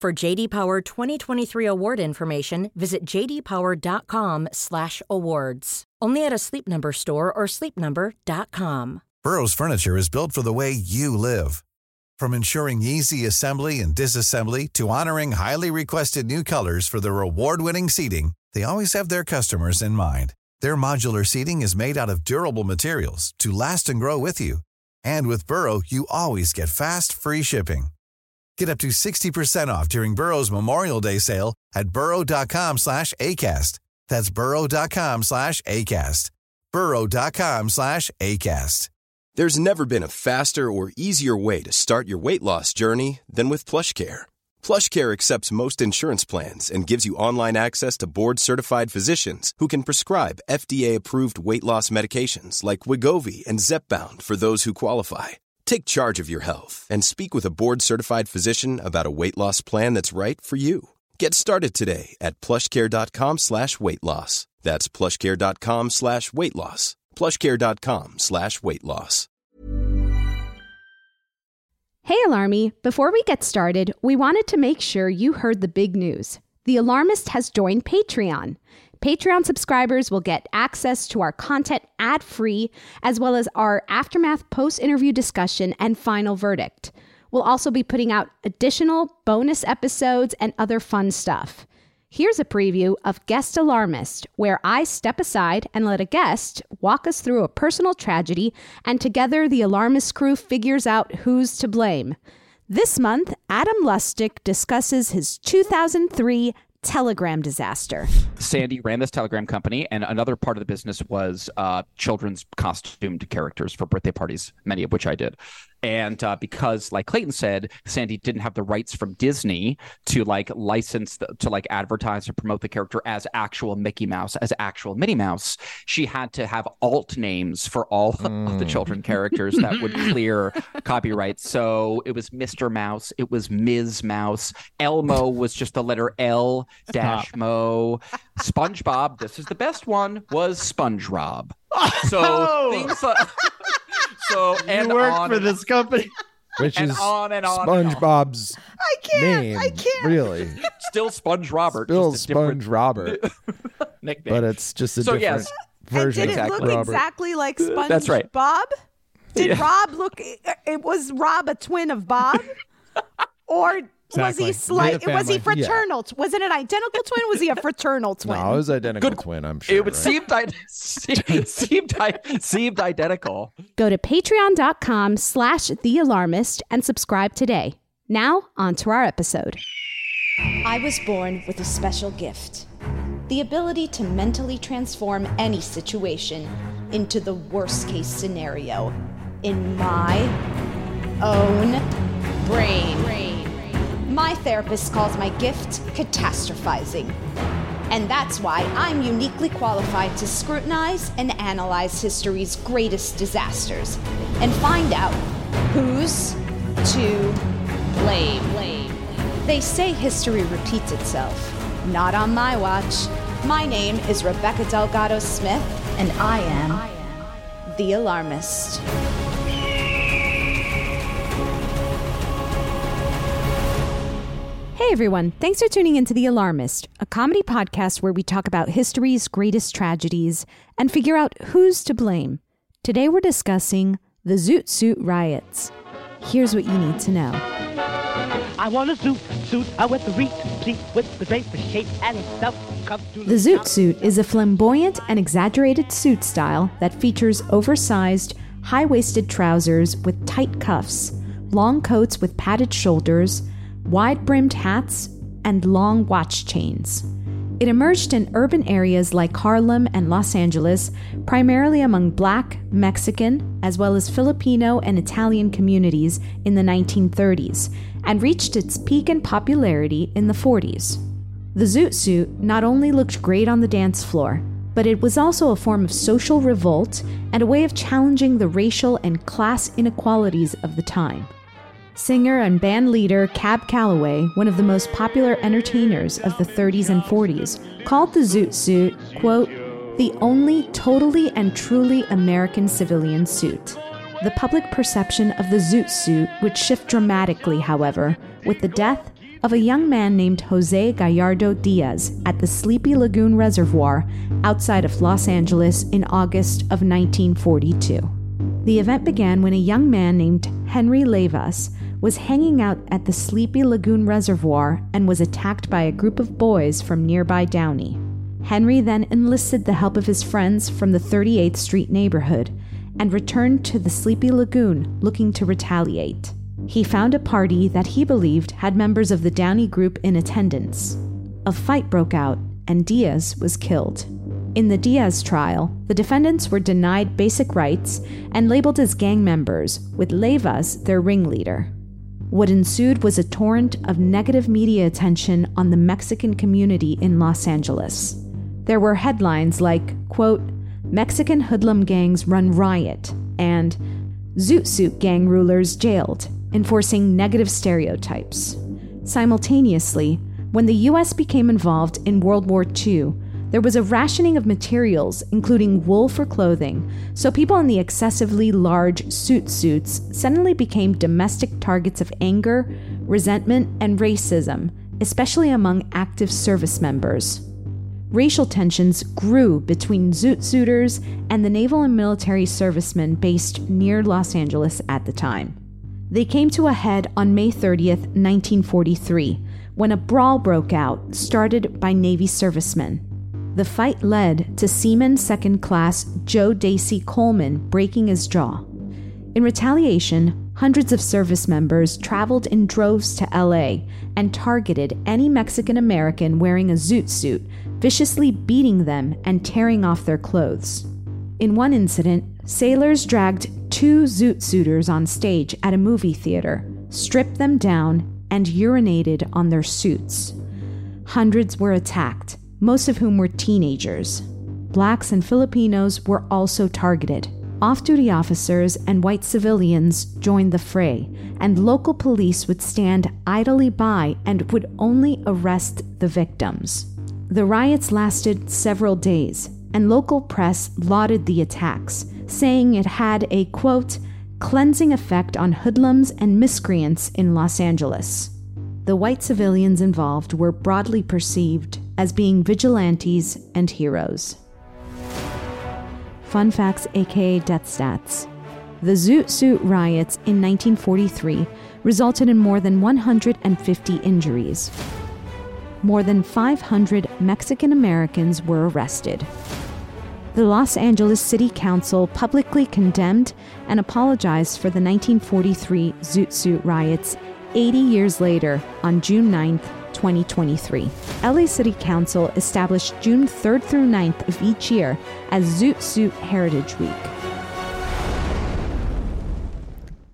For JD Power 2023 award information, visit jdpower.com/awards. Only at a Sleep Number store or sleepnumber.com. Burrow's furniture is built for the way you live. From ensuring easy assembly and disassembly to honoring highly requested new colors for their award-winning seating, they always have their customers in mind. Their modular seating is made out of durable materials to last and grow with you. And with Burrow, you always get fast, free shipping. Get up to 60% off during Burrow's Memorial Day sale at burrow.com slash ACAST. That's burrow.com slash ACAST. burrow.com slash ACAST. There's never been a faster or easier way to start your weight loss journey than with PlushCare. PlushCare accepts most insurance plans and gives you online access to board-certified physicians who can prescribe FDA-approved weight loss medications like Wegovy and Zepbound for those who qualify. Take charge of your health and speak with a board-certified physician about a weight loss plan that's right for you. Get started today at plushcare.com slash weight loss. That's plushcare.com slash weight loss. plushcare.com slash weight loss. Hey, Alarmy! Before we get started, we wanted to make sure you heard the big news. The Alarmist has joined Patreon. Patreon subscribers will get access to our content ad free, as well as our aftermath post interview discussion and final verdict. We'll also be putting out additional bonus episodes and other fun stuff. Here's a preview of Guest Alarmist, where I step aside and let a guest walk us through a personal tragedy, and together the Alarmist crew figures out who's to blame. This month, Adam Lustig discusses his 2003 Telegram disaster. Sandy ran this Telegram company, and another part of the business was uh, children's costumed characters for birthday parties, many of which I did. And uh, because, like Clayton said, Sandy didn't have the rights from Disney to like license the, to like advertise and promote the character as actual Mickey Mouse, as actual Minnie Mouse. She had to have alt names for all mm. of the children characters that would clear copyright. So it was Mr. Mouse, it was Ms. Mouse, Elmo was just the letter L dash Mo. SpongeBob, this is the best one, was SpongeRob. So oh. things like so and you work on for this company. Which and is on and on SpongeBob's I can't. name, I can't. really. Still Sponge Robert. Still just a Sponge Robert, nickname. but it's just a So, different yes. version and did it of look Robert. exactly like SpongeBob? That's right. Bob? Did Yeah. Rob look? It was Rob a twin of Bob, or Exactly. was he slight? Was he family. Yeah. fraternal? Was it an identical twin? Was he a fraternal twin? No, it was identical Good- twin. I'm sure. it would right? seem seemed, seemed, seemed, seemed identical. Go to patreon.com slash the alarmist and subscribe today. Now, on to our episode. I was born with a special gift the ability to mentally transform any situation into the worst case scenario in my own brain. My therapist calls my gift catastrophizing. And that's why I'm uniquely qualified to scrutinize and analyze history's greatest disasters and find out who's to blame. They say history repeats itself. Not on my watch. My name is Rebecca Delgado Smith, and I am the alarmist. Hey everyone, thanks for tuning into The Alarmist, a comedy podcast where we talk about history's greatest tragedies and figure out who's to blame. Today we're discussing the Zoot Suit riots. Here's what you need to know. I want a suit, suit uh, with the pleat, with the drape, the shape, and stuff. The zoot suit is a flamboyant and exaggerated suit style that features oversized, high waisted trousers with tight cuffs, long coats with padded shoulders, wide brimmed hats, and long watch chains. It emerged in urban areas like Harlem and Los Angeles, primarily among black, Mexican, as well as Filipino and Italian communities in the 1930s, and reached its peak in popularity in the 40s. The zoot suit not only looked great on the dance floor, but it was also a form of social revolt and a way of challenging the racial and class inequalities of the time. Singer and band leader Cab Calloway, one of the most popular entertainers of the 30s and 40s, called the zoot suit, quote, the only totally and truly American civilian suit. The public perception of the zoot suit would shift dramatically, however, with the death of a young man named Jose Gallardo Diaz at the Sleepy Lagoon Reservoir outside of Los Angeles in August of 1942. The event began when a young man named Henry Leyvas was hanging out at the Sleepy Lagoon Reservoir and was attacked by a group of boys from nearby Downey. Henry then enlisted the help of his friends from the 38th Street neighborhood and returned to the Sleepy Lagoon looking to retaliate. He found a party that he believed had members of the Downey group in attendance. A fight broke out, and Diaz was killed. In the Diaz trial, the defendants were denied basic rights and labeled as gang members, with Leyvas their ringleader. What ensued was a torrent of negative media attention on the Mexican community in Los Angeles. There were headlines like, quote, Mexican hoodlum gangs run riot, and Zoot Suit gang rulers jailed, enforcing negative stereotypes. Simultaneously, when the U.S. became involved in World War II, there was a rationing of materials, including wool for clothing, so people in the excessively large suit suits suddenly became domestic targets of anger, resentment, and racism, especially among active service members. Racial tensions grew between zoot suiters and the naval and military servicemen based near Los Angeles at the time. They came to a head on May 30th, 1943, when a brawl broke out, started by Navy servicemen. The fight led to Seaman Second Class Joe Dacy Coleman breaking his jaw. In retaliation, hundreds of service members traveled in droves to LA and targeted any Mexican American wearing a zoot suit, viciously beating them and tearing off their clothes. In one incident, sailors dragged two zoot suiters on stage at a movie theater, stripped them down, and urinated on their suits. Hundreds were attacked, most of whom were teenagers. Blacks and Filipinos were also targeted. Off duty officers and white civilians joined the fray, and local police would stand idly by and would only arrest the victims. The riots lasted several days, and local press lauded the attacks, saying it had a quote, cleansing effect on hoodlums and miscreants in Los Angeles. The white civilians involved were broadly perceived as being vigilantes and heroes. Fun facts, aka death stats. The Zoot Suit riots in 1943 resulted in more than 150 injuries. More than 500 Mexican Americans were arrested. The Los Angeles City Council publicly condemned and apologized for the 1943 Zoot Suit riots 80 years later on June 9, 2023. LA City Council established June 3rd through 9th of each year as Zoot Suit Heritage Week.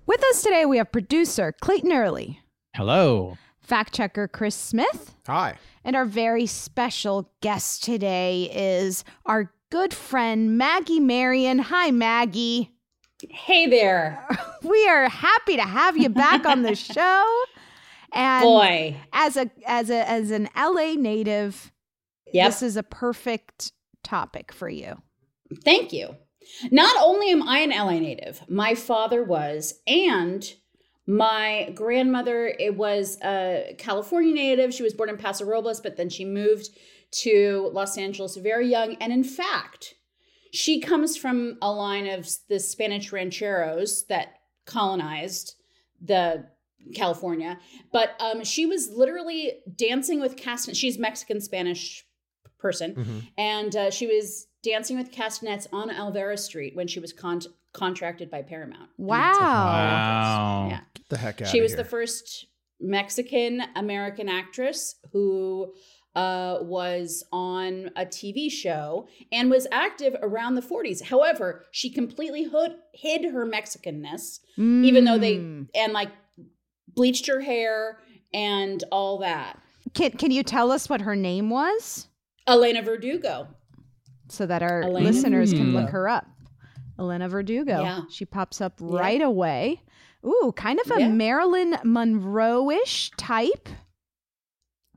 With us today, we have producer Clayton Early, Hello. fact checker Chris Smith, Hi. and our very special guest today is our good friend Maggie Marion. Hi, Maggie. Hey there. We are happy to have you back on the show. And Boy. as a as a as an LA native, Yep. this is a perfect topic for you. Thank you. Not only am I an LA native, my father was, and my grandmother it was a California native. She was born in Paso Robles, but then she moved to Los Angeles very young. And in fact, she comes from a line of the Spanish rancheros that colonized the California. But um, she was literally dancing with castanets. She's Mexican Spanish person, Mm-hmm. and uh, she was dancing with castanets on Olvera Street when she was con- contracted by Paramount. Wow. Wow. Yeah. Get the heck out She of was here. the first Mexican American actress who uh, was on a TV show and was active around the 40s. However, she completely hood, hid her Mexicanness, even though they Mm. and like bleached her hair and all that. Can Can you tell us what her name was Elena Verdugo. so that our Elena listeners can hmm. look her up? Elena Verdugo. Yeah. She pops up right away. Ooh, kind of a Yeah. Marilyn Monroe-ish type.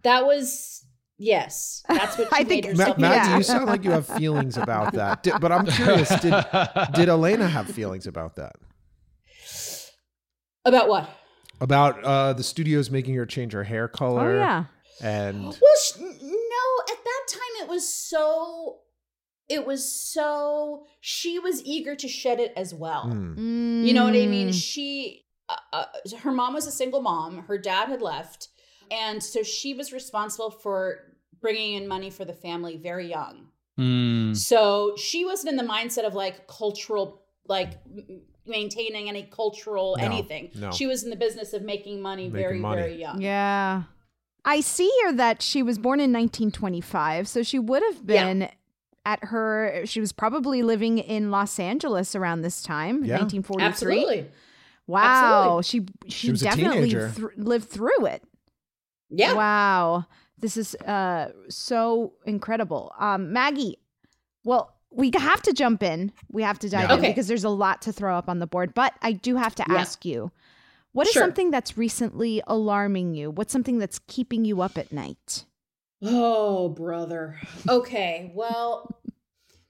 That was yes. That's what she I made think- Ma- herself. Maggie, Yeah. you sound like you have feelings about that. Did, but I'm curious, did, did Elena have feelings about that? About what? About uh, the studios making her change her hair color? Oh yeah. And Well, sh- no, at that time it was so it was so she was eager to shed it as well. Hmm. You know what I mean? Mm. She uh, uh, her mom was a single mom, her dad had left, and so she was responsible for bringing in money for the family very young. Mm. So she wasn't in the mindset of like cultural like m- maintaining any cultural No, anything. no. She was in the business of making money Making very money. very young. Yeah. I see here that she was born in 1925, so she would have Yeah. been at her she was probably living in Los Angeles around this time, Yeah. 1943. Absolutely. Wow, she she, She definitely teenager. thr- lived through it. Yeah. Wow. This is uh so incredible. Um Maggie, well, we have to jump in. We have to dive Yeah. in Okay. because there's a lot to throw up on the board, but I do have to Yeah. ask you. What is Sure. something that's recently alarming you? What's something that's keeping you up at night? Oh, brother. Okay, well,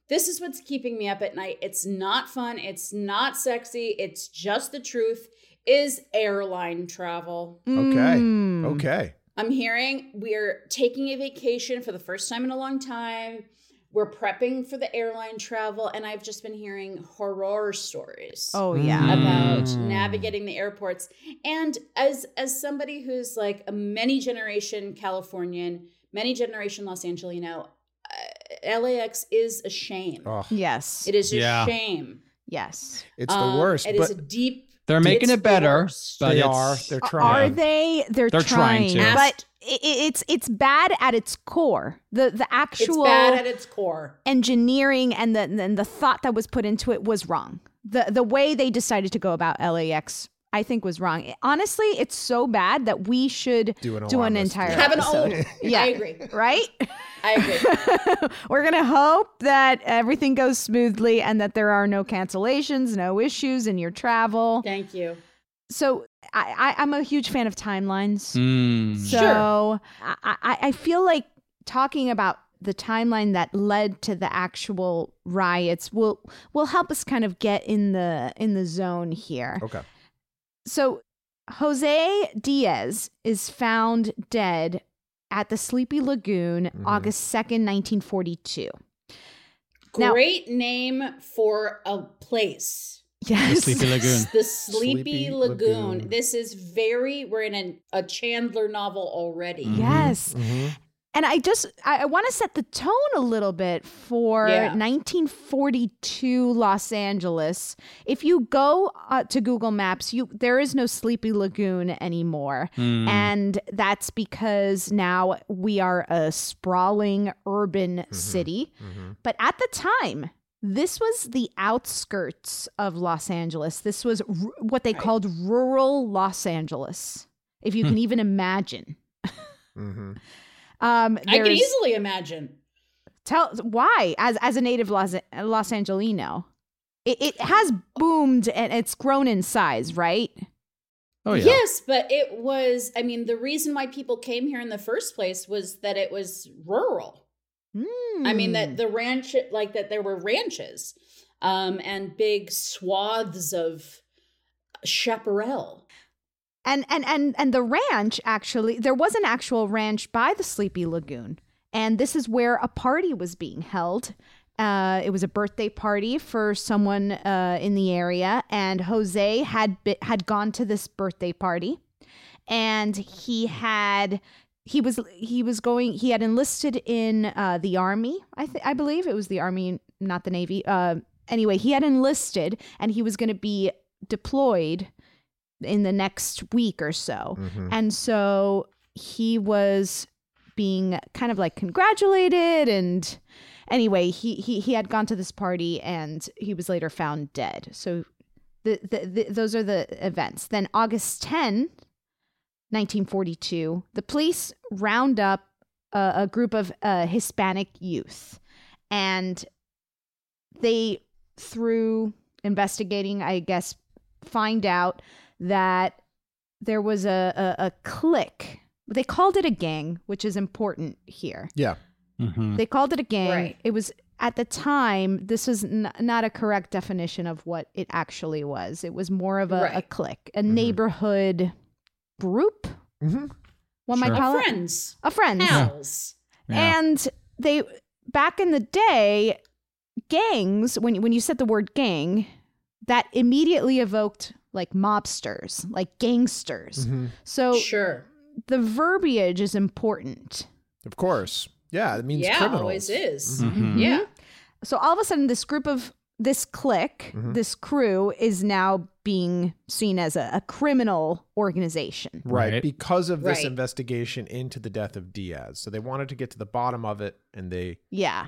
this is what's keeping me up at night. It's not fun, it's not sexy, it's just the truth is airline travel. okay. Mm. Okay. I'm hearing we're taking a vacation for the first time in a long time. We're prepping for the airline travel and I've just been hearing horror stories Oh yeah. Mm. about navigating the airports and as as somebody who's like a many generation californian many generation los angelino uh, lax is a shame Oh, Yes. it is a shame yes. it's the Um, worst. it but is a deep They're making it's it better, the but they are. They're trying. Are trying. they? They're, They're trying to. But i- i- it's it's bad at its core. The the actual it's actual bad at its core engineering and the and the thought that was put into it was wrong. The the way they decided to go about LAX I think was wrong. Honestly, it's so bad that we should Do an do an entire have an episode. old Yeah. i agree right? i agree We're going to hope that everything goes smoothly and that there are no cancellations, no issues in your travel. thank you So I, I, I'm a huge fan of timelines. Mm. So I, I, I feel like talking about the timeline that led to the actual riots will will help us kind of get in the in the zone here. Okay. So Jose Diaz is found dead at the Sleepy Lagoon Mhm. August 2nd, 1942. Now- great name for a place Yes. Sleepy Lagoon. the Sleepy, Sleepy Lagoon. Lagoon. This is very, we're in a, a Chandler novel already. Mhm. Yes. Mhm. And I just I, I want to set the tone a little bit for Yeah. 1942 Los Angeles. If you go uh, to Google Maps, you there is no Sleepy Lagoon anymore. Mm. And that's because now we are a sprawling urban city. Mhm. But at the time, this was the outskirts of Los Angeles. This was r- what they called rural Los Angeles, if you can even imagine. Mhm. Um, I can easily imagine. Tell why, as as a native Los Los Angelino, it, it has boomed and it's grown in size, right? Oh yeah. Yes, but it was, I mean, the reason why people came here in the first place was that it was rural. I mean, Hmm. that the ranch, like that there were ranches um, and big swaths of chaparral. and and and and the ranch actually there was an actual ranch by the Sleepy Lagoon, and this is where a party was being held. Uh, it was a birthday party for someone uh, in the area, and Jose had be- had gone to this birthday party. and he had he was he was going he had enlisted in uh, the army. I th- I believe it was the army, not the navy. Uh, anyway, he had enlisted, and he was going to be deployed in the next week or so, Mhm. and so he was being kind of like congratulated and anyway he, he he had gone to this party and he was later found dead so the, the, the those are the events then august 10 1942 the police round up a, a group of uh, hispanic youth and they through investigating i guess find out that there was a, a, a clique they called it a gang which is important here Yeah. Mm-hmm. they called it a gang. Right. It was at the time. This was n- not a correct definition of what it actually was. It was more of a, a Right. clique, a neighborhood group. Mm-hmm. What Sure. might A call it? friends. A friends. Pals. Yeah. And they back in the day, gangs. When when you said the word gang, that immediately evoked like mobsters, like gangsters. Mm-hmm. So Sure. the verbiage is important. Of course. Yeah, it means Yeah, criminals. always is. Mhm. Yeah. So all of a sudden, this group of this clique, Mhm. this crew, is now being seen as a, a criminal organization. Right, Right. because of this Right. investigation into the death of Diaz. So they wanted to get to the bottom of it, and they Yeah.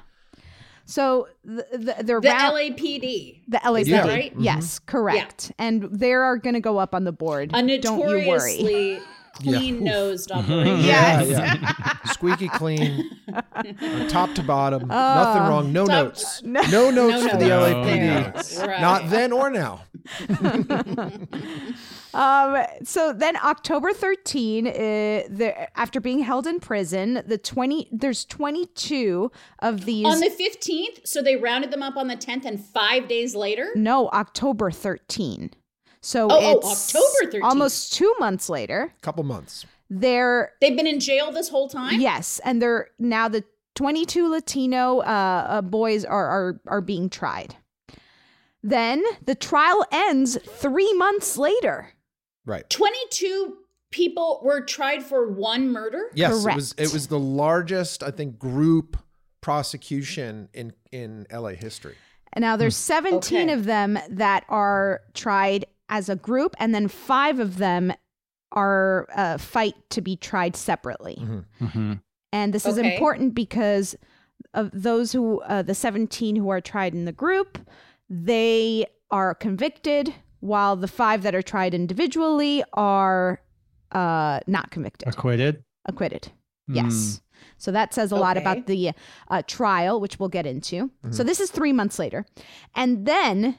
So the, the, they're The round- LAPD. the LAPD. Is that right? Yes, correct. And they are going to go up on the board. A Don't you worry. notoriously Yeah. clean nosed operation. yeah, Yes. yeah. squeaky clean, uh, top to bottom, Oh. nothing wrong, no Top- notes, no- no, notes No for the. LAPD, There. Right. not then or now. Um, so then October 13, uh, the, after being held in prison, the 20, there's 22 of these. On the 15th, so they rounded them up on the 10th, and five days later, no, October 13. So Oh, oh, it's October 13th. almost two months later. A couple months. They're they've been in jail this whole time. yes, and they're now the 22 Latino uh, uh, boys are, are are being tried. Then the trial ends three months later. Right. 22 people were tried for one murder. Yes, it was. It was the largest, I think, group prosecution in in LA history. And now there's 17 Okay. of them that are tried as a group, and then five of them are uh, fight to be tried separately. Mm-hmm. And this is important because of those who, uh, the 17 who are tried in the group, they are convicted, while the five that are tried individually are uh, not convicted, Acquitted. acquitted. Mm. Yes. So that says a lot about the uh, trial, which we'll get into. So this is three months later. And then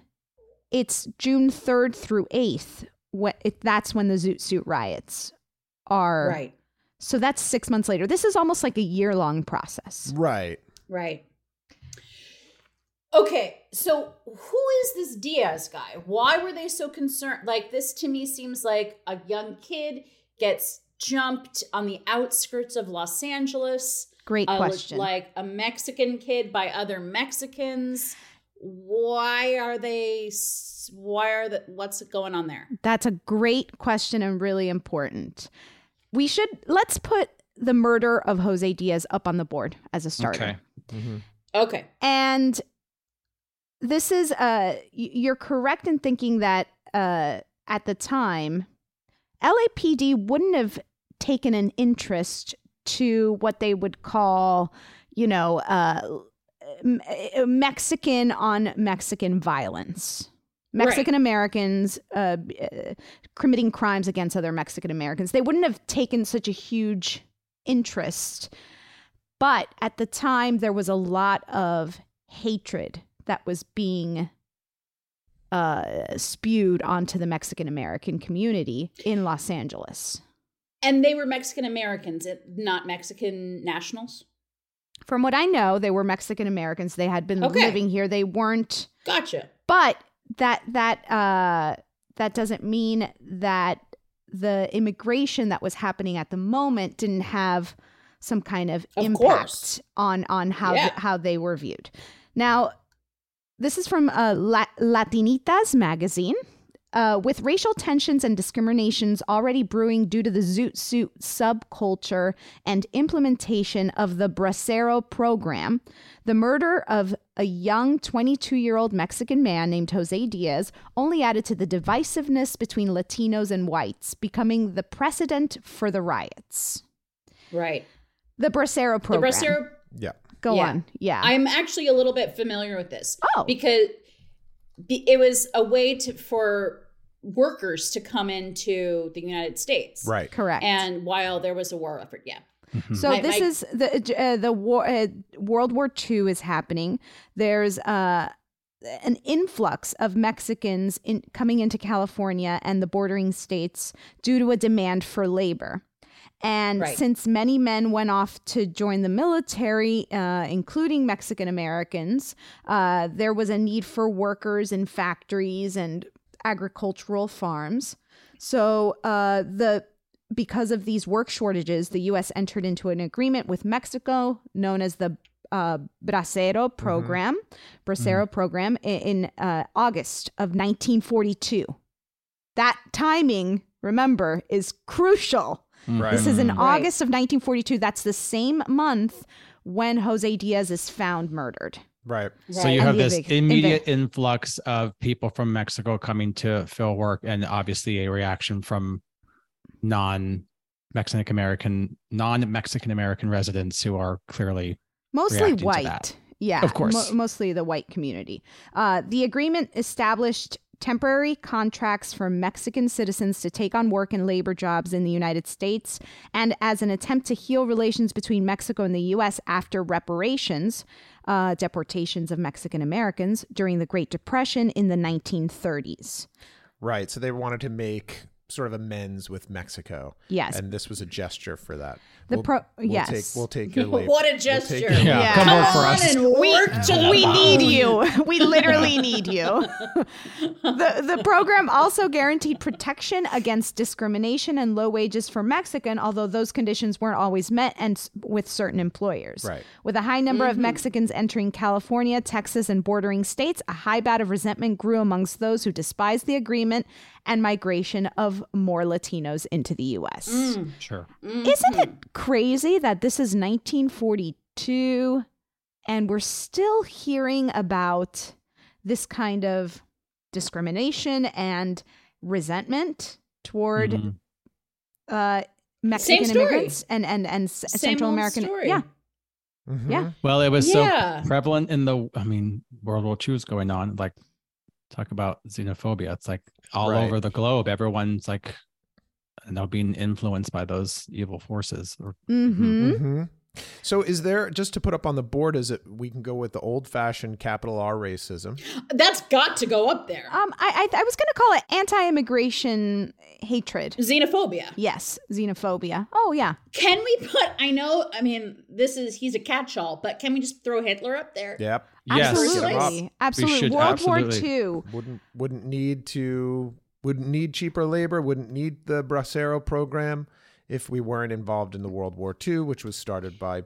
it's June 3rd through 8th. What, it, that's when the Zoot Suit riots are. Right. So that's six months later. This is almost like a year long process. Right. Right. Okay, so who is this Diaz guy? Why were they so concerned? Like, this to me seems like a young kid gets jumped on the outskirts of Los Angeles. Great uh, question. Like a Mexican kid by other Mexicans. Why are they? Why are the? What's going on there? That's a great question and really important. We should let's put the murder of Jose Diaz up on the board as a starter. Okay. Okay. And this is uh you're correct in thinking that uh at the time LAPD wouldn't have taken an interest to what they would call, you know, uh, Mexican on Mexican violence. Mexican Americans uh, uh, committing crimes against other Mexican Americans. They wouldn't have taken such a huge interest. But at the time, there was a lot of hatred that was being uh, spewed onto the Mexican American community in Los Angeles. And they were Mexican Americans, not Mexican nationals. From what I know, they were Mexican Americans. They had been Okay. living here. They weren't Gotcha. but that that uh that doesn't mean that the immigration that was happening at the moment didn't have some kind of, Of impact course. on on how Yeah. how they were viewed. Now, this is from uh, La- Latinitas magazine. Uh, with racial tensions and discriminations already brewing due to the Zoot Suit subculture and implementation of the Bracero program, the murder of a young 22 year old Mexican man named Jose Diaz only added to the divisiveness between Latinos and whites, becoming the precedent for the riots. Right. The Bracero program. The Bracero Yeah. Go Yeah. on. Yeah. I'm actually a little bit familiar with this. Oh. Because it was a way to for workers to come into the United States. Right. Correct. And while there was a war effort, yeah. So My- this my- is the uh, the war uh, World War II is happening. There's uh, an influx of Mexicans in, coming into California and the bordering states due to a demand for labor. And Right. since many men went off to join the military, uh, including Mexican Americans, uh, there was a need for workers in factories and agricultural farms. So uh, the because of these work shortages, the U.S. entered into an agreement with Mexico known as the uh, Bracero program, Bracero program, i- in, uh, August of 1942. That timing, remember, is crucial. Right. This is in Right. August of 1942. That's the same month when Jose Diaz is found murdered. Right. So you And have this evic- immediate influx of people from Mexico coming to fill work, and obviously a reaction from non Mexican American, non Mexican American residents who are clearly mostly reacting to white. that. Yeah, Of course. mo- mostly the white community. Uh, the agreement established temporary contracts for Mexican citizens to take on work and labor jobs in the United States, and as an attempt to heal relations between Mexico and the U.S. after reparations, uh, deportations of Mexican Americans during the Great Depression in the 1930s. Right. So they wanted to make sort of amends with Mexico. Yes. And this was a gesture for that. The We'll- pro- we'll yes. Take, we'll take your labor. What a We'll gesture. take Yeah, Yeah. come work for on us. and we, work to we need you. We literally need you. the The program also guaranteed protection against discrimination and low wages for Mexican, although those conditions weren't always met and with certain employers. Right. With a high number of mm-hmm. Mexicans entering California, Texas, and bordering states, a high bout of resentment grew amongst those who despised the agreement and migration of more Latinos into the U.S. Mm. sure. Isn't it crazy that this is 1942 and we're still hearing about this kind of discrimination and resentment toward Mhm. uh, Mexican story. immigrants and and and Same Central old American? story. Yeah, Mhm. yeah. Well, it was Yeah. so prevalent in the, I mean, World War II is going on. Like, talk about xenophobia. It's like all Right. over the globe. Everyone's like, you know, being influenced by those evil forces. Mm-hmm. Mhm. So is there just to put up on the board? Is it we can go with the old fashioned capital R racism? That's got to go up there. Um, I, I I was gonna call it anti-immigration hatred. Xenophobia. Yes, xenophobia. Oh yeah. Can we put? I know. I mean, this is he's a catch-all, but can we just throw Hitler up there? Yep. yes. Absolutely. Absolutely. should World absolutely. War II. Wouldn't wouldn't need to wouldn't need cheaper labor. Wouldn't need the Bracero program if we weren't involved in the World War II, which was started by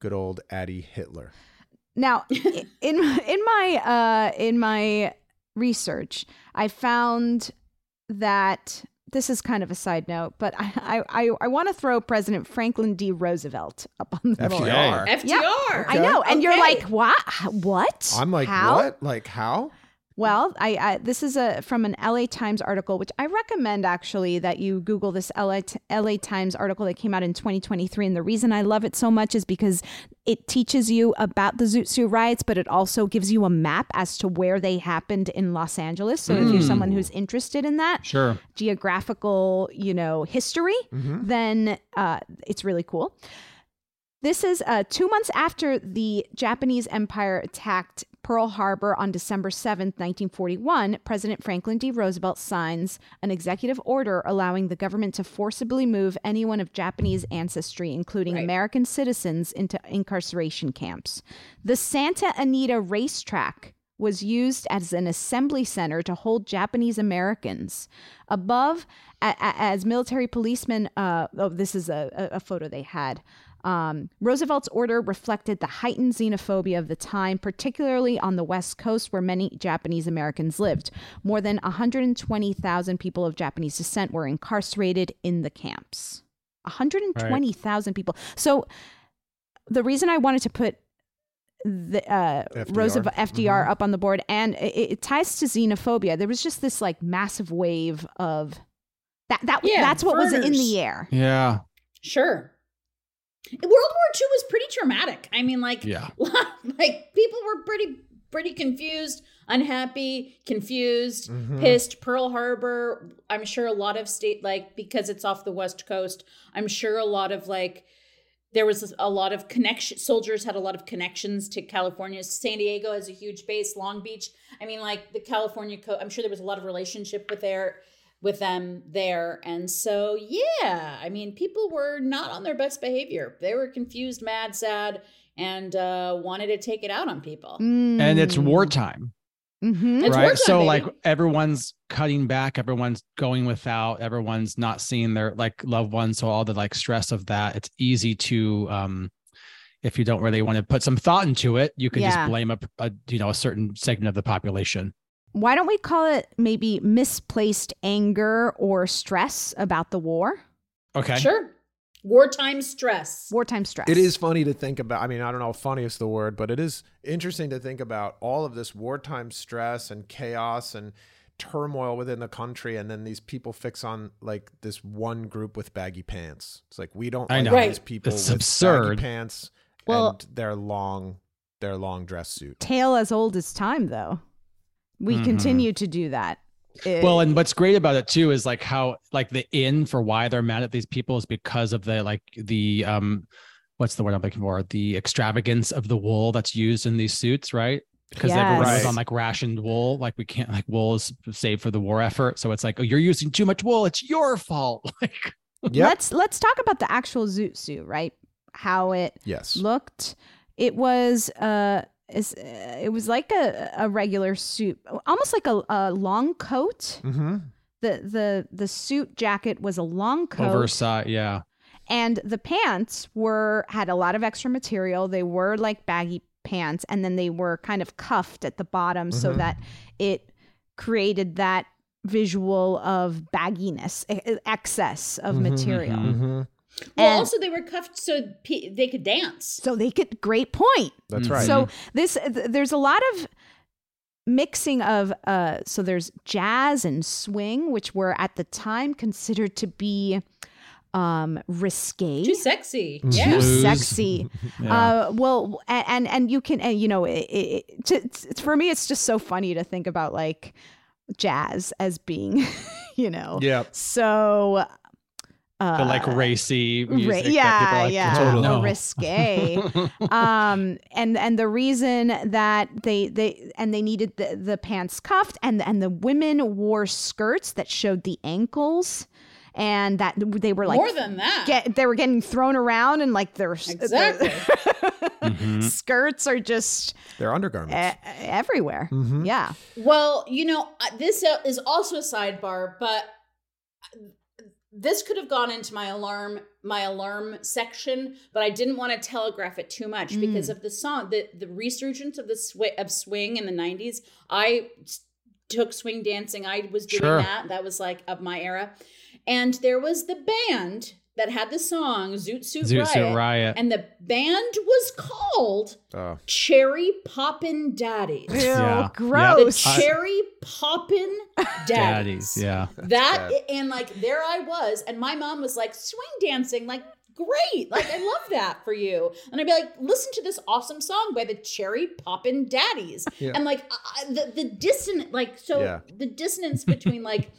good old Addy Hitler. Now, in in my uh, in my research, I found that this is kind of a side note, but I I, I, I want to throw President Franklin D. Roosevelt up on the board. FDR. FDR. I know, and you're like, what? What? I'm like, How? what? Like how? Well, I, I this is a from an LA Times article, which I recommend actually that you Google this LA, LA Times article that came out in 2023. And the reason I love it so much is because it teaches you about the Zoot Suit riots, but it also gives you a map as to where they happened in Los Angeles. So if you're someone who's interested in that sure. geographical, you know, history, then uh, it's really cool. This is uh, two months after the Japanese Empire attacked Pearl Harbor on December 7th, 1941. President Franklin D. Roosevelt signs an executive order allowing the government to forcibly move anyone of Japanese ancestry, including Right. American citizens, into incarceration camps. The Santa Anita racetrack was used as an assembly center to hold Japanese Americans. Above, a- a- as military policemen, uh, oh, this is a- a photo they had. Um, Roosevelt's order reflected the heightened xenophobia of the time, particularly on the West Coast, where many Japanese Americans lived. More than 120,000 people of Japanese descent were incarcerated in the camps. 120,000 people. So the reason I wanted to put the uh, FDR. Roosevelt FDR Mhm. up on the board, and it, it ties to xenophobia. There was just this like massive wave of that. That Yeah, that's what was in the air. Yeah. Sure. World War II was pretty traumatic. I mean, like, Yeah. like people were pretty, pretty confused, unhappy, confused, Mhm. pissed. Pearl Harbor. I'm sure a lot of state, like, because it's off the West Coast. I'm sure a lot of like, there was a lot of connection. Soldiers had a lot of connections to California. San Diego has a huge base. Long Beach. I mean, like the California. Co- I'm sure there was a lot of relationship with their with them there. And so, yeah, I mean, people were not on their best behavior. They were confused, mad, sad, and uh, wanted to take it out on people. And it's wartime. Mm-hmm. Right. wartime, so baby. like everyone's cutting back, everyone's going without, everyone's not seeing their like loved ones. So all the like stress of that, it's easy to um if you don't really want to put some thought into it, you can Yeah. just blame a, a you know a certain segment of the population. Why don't we call it maybe misplaced anger or stress about the war? Okay. Sure. Wartime stress. Wartime stress. It is funny to think about. I mean, I don't know if funny is the word, but it is interesting to think about all of this wartime stress and chaos and turmoil within the country. And then these people fix on like this one group with baggy pants. It's like, we don't I like know. these Right. people It's with absurd. baggy pants Well- and their long, their long dress suit. tale as old as time, though. We Mhm. continue to do that. It- Well, and what's great about it too is like how like the in for why they're mad at these people is because of the like the um what's the word I'm looking for? The extravagance of the wool that's used in these suits, right? Because everyone Yes. was on like rationed wool. Like we can't like wool is saved for the war effort. So it's like, oh, you're using too much wool. It's your fault. Like Yep. let's let's talk about the actual zoot suit, right? How it Yes. looked. It was uh is uh, it was like a, a regular suit, almost like a, a long coat. Mm-hmm. The the the suit jacket was a long coat. oversight. Yeah. and the pants were had a lot of extra material they were like baggy pants and then they were kind of cuffed at the bottom so Mhm. that it created that visual of bagginess excess of Mhm, material mhm. Mm-hmm. Well, And- also they were cuffed so pe- they could dance. so they could great point That's Mhm. right. so this th- there's a lot of mixing of uh so there's jazz and swing which were at the time considered to be um risque Too sexy. Mhm. Yeah. too sexy Yeah. Uh, well, a- and and you can, and you know, it, it, to, it's, for me, it's just so funny to think about like jazz as being, you know, yeah. so uh, the like racy ra- music. that people yeah, like, yeah, "Oh, no no." risque. um, and and the reason that they they and they needed the the pants cuffed, and and the women wore skirts that showed the ankles. And that they were like More than that. get they were getting thrown around and like their Exactly. Mhm. skirts are just They're undergarments. e- everywhere. Mhm. Yeah. Well, you know, uh, this uh, is also a sidebar, but uh, this could have gone into my alarm my alarm section, but I didn't want to telegraph it too much Mm. because of the song, the the resurgence of the sw- of swing in the '90s. i took swing dancing. I was doing Sure. that. That was like of my era, and there was the band that had the song "Zoot Suit, Zoot Riot,", Suit Riot. and the band was called Oh. Cherry Poppin' Daddies. Ew, Yeah. The gross. I- cherry poppin' daddies. Daddies. Yeah. That and like there I was, and my mom was like, swing dancing, like great. Like I love that for you. And I'd be like, listen to this awesome song by the cherry poppin' daddies. Yeah. And like I, I- the the dissonant like so Yeah. the dissonance between like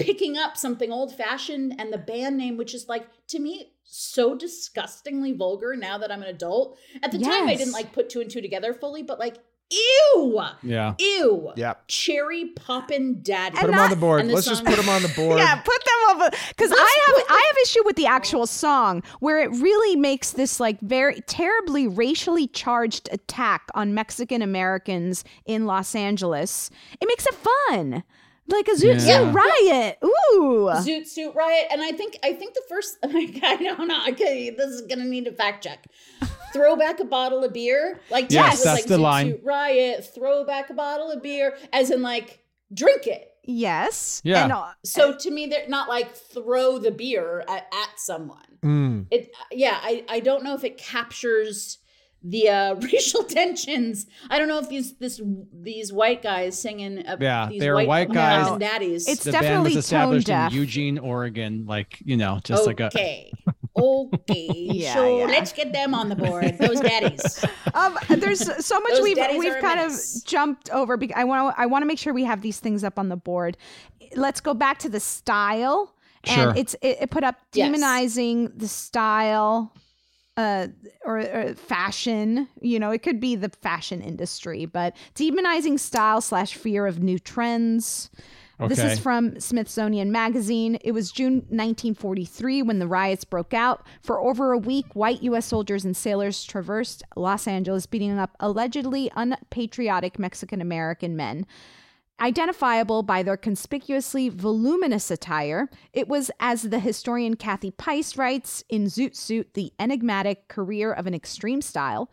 picking up something old fashioned and the band name, which is like to me so disgustingly vulgar now that I'm an adult. At the time I didn't like put two and two together fully, but like ew. Yeah. Ew. Yeah. Cherry poppin' daddy. Put them on the board. the Let's just put them on the board. yeah, put them up because I have I have issue with the actual song where it really makes this like very terribly racially charged attack on Mexican Americans in Los Angeles. It makes it fun. Like a Zoot Yeah. Suit Riot. Ooh. Zoot Suit Riot, and I think I think the first I don't know. Okay, this is gonna need a fact check. Throw back a bottle of beer, like Yes, it that's like the Zoot line. Suit Riot. Throw back a bottle of beer, as in like drink it. Yes. Yeah. And, uh, So to me, they're not like throw the beer at, at someone. Mm. It yeah, I I don't know if it captures the uh, racial tensions. I don't know if these this these white guys singing uh, Yeah, these they're white, white guys. and daddies. It's the band definitely was established tone deaf. in Eugene, Oregon. Like you know, just like a okay. Okay, Yeah, so yeah. let's get them on the board. Those daddies. um, there's so much we've we've kind of jumped over. bec- I want to I want to make sure we have these things up on the board. Let's go back to the style, Sure. and it's it, it put up Yes. demonizing the style. Uh, or, or fashion, you know, it could be the fashion industry, but demonizing style slash fear of new trends. This is from Smithsonian Magazine. It was June 1943 when the riots broke out. For over a week, white U.S. soldiers and sailors traversed Los Angeles, beating up allegedly unpatriotic Mexican American men. Identifiable by their conspicuously voluminous attire, it was, as the historian Kathy Peiss writes in Zoot Suit, the enigmatic career of an extreme style.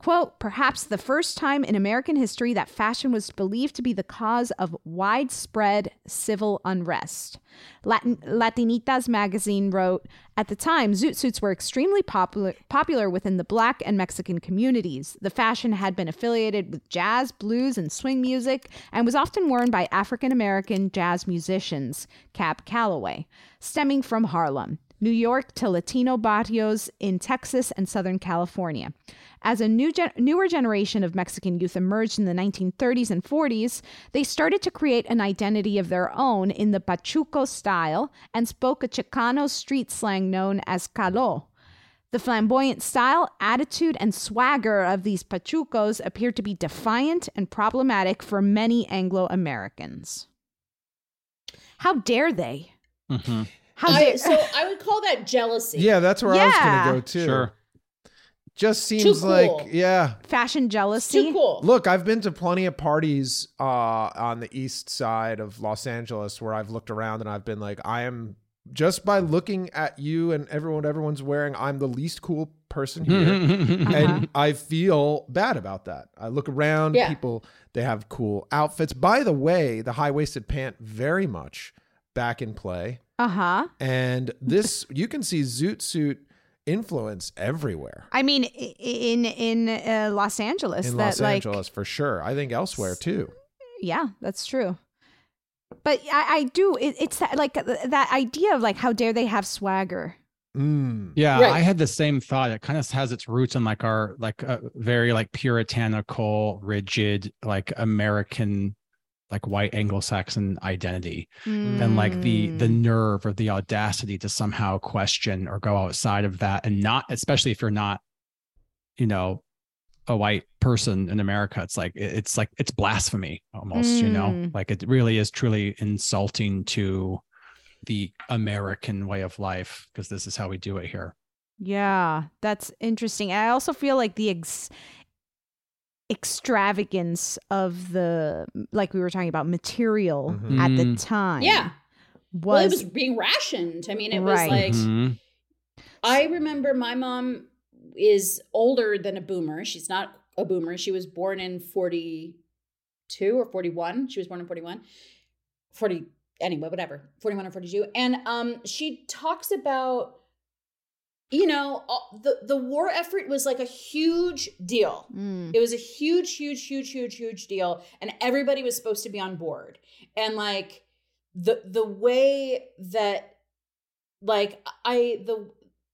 Quote, perhaps the first time in American history that fashion was believed to be the cause of widespread civil unrest. Latin, Latinitas magazine wrote, at the time, zoot suits were extremely popular, popular within the black and Mexican communities. The fashion had been affiliated with jazz, blues, and swing music and was often worn by African American jazz musicians, Cab Calloway, stemming from Harlem. New York to Latino barrios in Texas and Southern California. As a new gen- newer generation of Mexican youth emerged in the 1930s and 40s, they started to create an identity of their own in the Pachuco style and spoke a Chicano street slang known as calo. The flamboyant style, attitude, and swagger of these Pachucos appeared to be defiant and problematic for many Anglo Americans. How dare they? Mhm. How I, dare so I would call that jealousy. Yeah, that's where I was Yeah. gonna go too. Sure. Just seems like cool. yeah. fashion It's jealousy? too cool. Look, I've been to plenty of parties uh, on the east side of Los Angeles where I've looked around and I've been like, I am just by looking at you and everyone everyone's wearing, I'm the least cool person here. Uh-huh. and I feel bad about that. I look around, Yeah. people they have cool outfits. By the way, the high waisted pant very much back in play. Uh huh. And this you can see zoot suit influence everywhere. I mean, in in uh, Los Angeles, In that Los like, Angeles for sure. I think elsewhere too. yeah, that's true. But I, I do. It, it's that like that idea of like, how dare they have swagger? Mm. Yeah, Right. I had the same thought. It kind of has its roots in like our like uh, very like puritanical, rigid, like American, like white Anglo-Saxon identity, and like the the Mm. nerve or the audacity to somehow question or go outside of that, and not especially if you're not, you know, a white person in America. It's like it's like it's blasphemy almost. You know, Mm. like it really is truly insulting to the American way of life because this is how we do it here. Yeah, that's interesting. I also feel like the ex- extravagance of the like we were talking about material Mhm. at the Mm. time. Yeah. Well, it was, was being rationed. I mean, it Right. was like Mhm. I remember my mom is older than a boomer. She's not a boomer. She was born in 42 or 41. She was born in 41. 40 anyway, whatever. 41 or 42. And um she talks about you know, the the war effort was like a huge deal. Mm. It was a huge, huge, huge, huge, huge deal, and everybody was supposed to be on board. And like the the way that like I the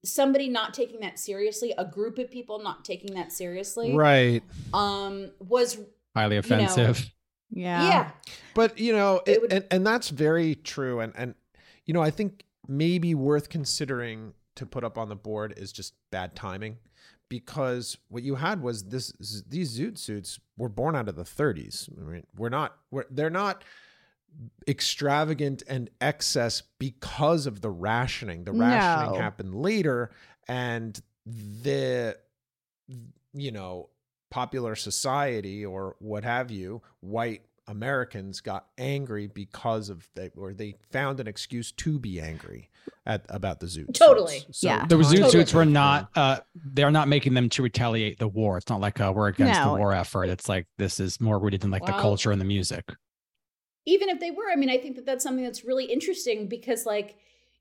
somebody not taking that seriously, a group of people not taking that seriously, Right. um, was Highly know, offensive. yeah. yeah, But you know, It it, would- and and that's very true. And and you know, I think maybe worth considering to put up on the board is just bad timing, because what you had was this these zoot suits were born out of the 30s. I mean, we're not we're they're not extravagant and excess because of the rationing. The rationing No. happened later, and the you know popular society or what have you, white Americans got angry because of they or they found an excuse to be angry at about the zoot. Totally. suits. So Yeah. The zoot time- suits were not. Uh, they're not making them to retaliate the war. It's not like uh, we're against No. the war effort. It's like this is more rooted in like the culture and the music. even if they were, I mean, I think that that's something that's really interesting because, like,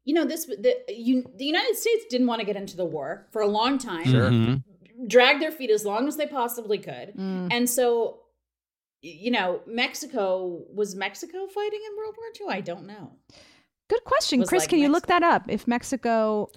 you know, this the you, the United States didn't want to get into the war for a long time, Sure. Mhm. dragged their feet as long as they possibly could, Mm. and so, y- you know, Mexico was Mexico fighting in World War II. I don't know. Good question, Chris. like can you look that up? If Mexico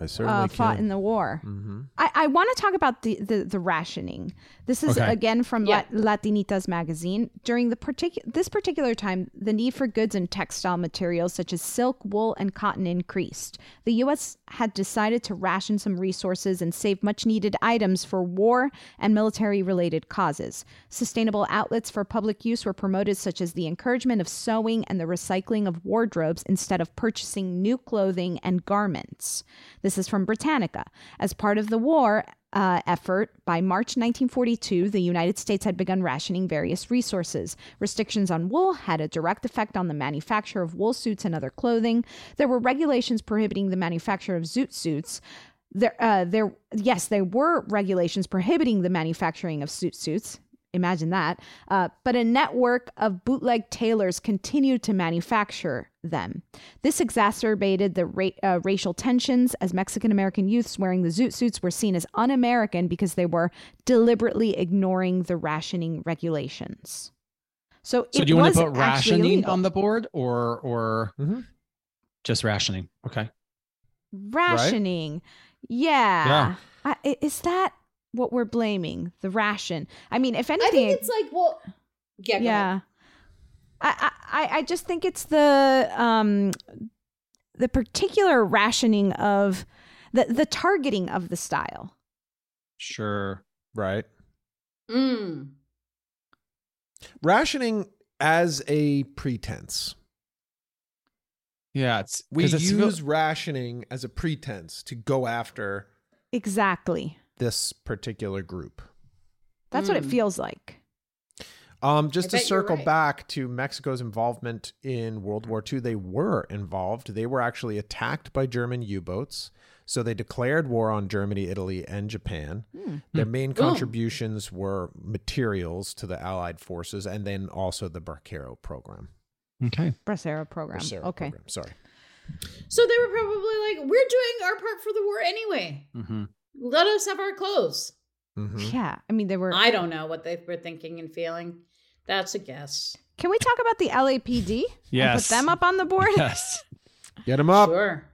I certainly uh, fought can. in the war, hmm I, I want to talk about the, the, the rationing. This is Okay. again from Yeah. La- Latinitas magazine. During the particular this particular time, the need for goods and textile materials such as silk, wool, and cotton increased. The U.S. had decided to ration some resources and save much needed items for war and military related causes. Sustainable outlets for public use were promoted, such as the encouragement of sewing and the recycling of wardrobes instead of purchasing new clothing and garments. This is from Britannica. As part of the war, uh, effort, by March 1942, the United States had begun rationing various resources. Restrictions on wool had a direct effect on the manufacture of wool suits and other clothing. There were regulations prohibiting the manufacture of zoot suits. There, uh, there, yes, there were regulations prohibiting the manufacturing of suit suits. Imagine that. Uh, but a network of bootleg tailors continued to manufacture them. This exacerbated the ra- uh, racial tensions as Mexican American youths wearing the zoot suits were seen as un American because they were deliberately ignoring the rationing regulations. So, So it do you want to put rationing illegal. on the board or or Mhm. just rationing? Okay. rationing? Yeah. Yeah. I, i- is that what we're blaming? The ration? I mean, if anything, I anything, think it's like, well, yeah, go yeah. I, I i just think it's the um the particular rationing of the the targeting of the style Sure. Right. Mm. Rationing as a pretense. Yeah, it's we it's use real- rationing as a pretense to go after exactly this particular group. that's what it Mm. feels like Um, just I to circle right. back to Mexico's involvement in World War II, they were involved. They were actually attacked by German U boats. So they declared war on Germany, Italy, and Japan. Hmm. Their main Boom. contributions were materials to the Allied forces and then also the Barquero program. Okay. bracero program Bracero okay program, Sorry. So they were probably like, "We're doing our part for the war anyway. Mm-hmm. Let us have our clothes." Mhm. yeah i mean they were I don't know what they were thinking and feeling. That's a guess. can we talk about the lapd Yes. put them up on the board Yes. Get them up. Sure.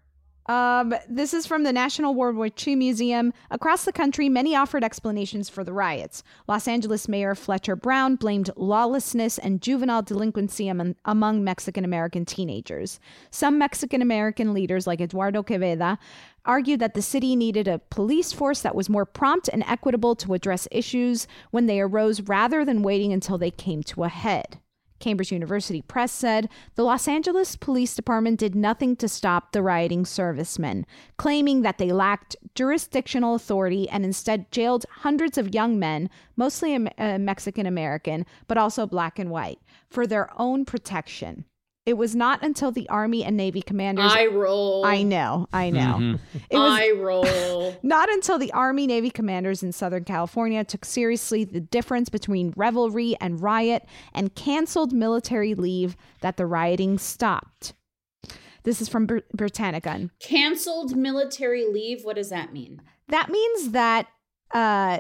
Um, this is from the National World War II Museum. Across the country, many offered explanations for the riots. Los Angeles Mayor Fletcher Brown blamed lawlessness and juvenile delinquency among, among Mexican American teenagers. Some Mexican American leaders, like Eduardo Quevedo, argued that the city needed a police force that was more prompt and equitable to address issues when they arose rather than waiting until they came to a head. Cambridge University Press said the Los Angeles Police Department did nothing to stop the rioting servicemen, claiming that they lacked jurisdictional authority and instead jailed hundreds of young men, mostly uh, Mexican American, but also black and white, for their own protection. It was not until the Army and Navy commanders. I roll. I know, I know. Mhm. It was I roll. not until the Army Navy commanders in Southern California took seriously the difference between revelry and riot and canceled military leave that the rioting stopped. This is from Br- Britannica. Canceled military leave. What does that mean? That means that uh,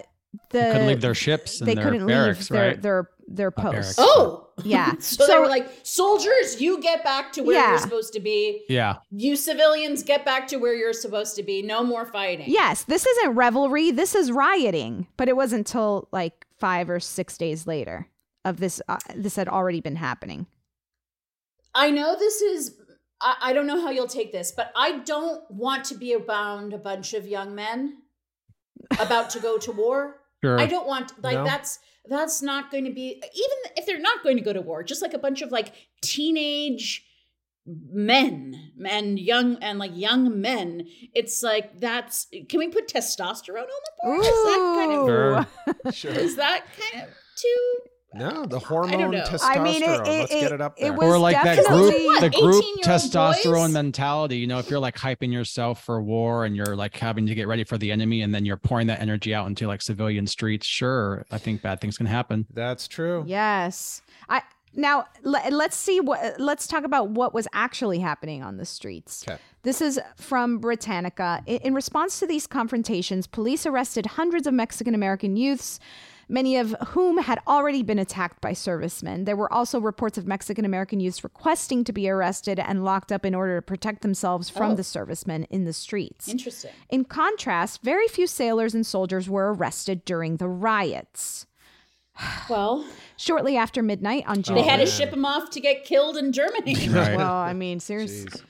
the They couldn't leave their ships and they their couldn't barracks, leave their right? their their Not posts. barracks. Oh, Yeah. so, they were like, soldiers, you get back to where Yeah. you're supposed to be. Yeah. You civilians get back to where you're supposed to be. No more fighting. Yes, this isn't revelry. This is rioting. But it wasn't until like five or six days later of this. Uh, this had already been happening. I know this is. I, I don't know how you'll take this, but I don't want to be around a bunch of young men about to go to war. Sure. I don't want like No. that's that's not going to be even if they're not going to go to war, just like a bunch of like teenage men and young and like young men. It's like that's can we put testosterone on the board? Is that kind of Sure. Sure. is that kind of too No, the hormone know. testosterone. I mean, it- it- Let's get it up it there. was or like that group What, the group testosterone boys? mentality you know if you're like hyping yourself for war and you're like having to get ready for the enemy and then you're pouring that energy out into like civilian streets sure i think bad things can happen That's true. Yes. I now let, let's see what let's talk about what was actually happening on the streets. Okay. This is from Britannica. In, in response to these confrontations, police arrested hundreds of Mexican American youths, many of whom had already been attacked by servicemen. There were also reports of Mexican American youths requesting to be arrested and locked up in order to protect themselves from Oh. the servicemen in the streets. Interesting. In contrast, very few sailors and soldiers were arrested during the riots. Well, Shortly after midnight on June they had to oh, ship them off to get killed in Germany. Right. Well, I mean, seriously.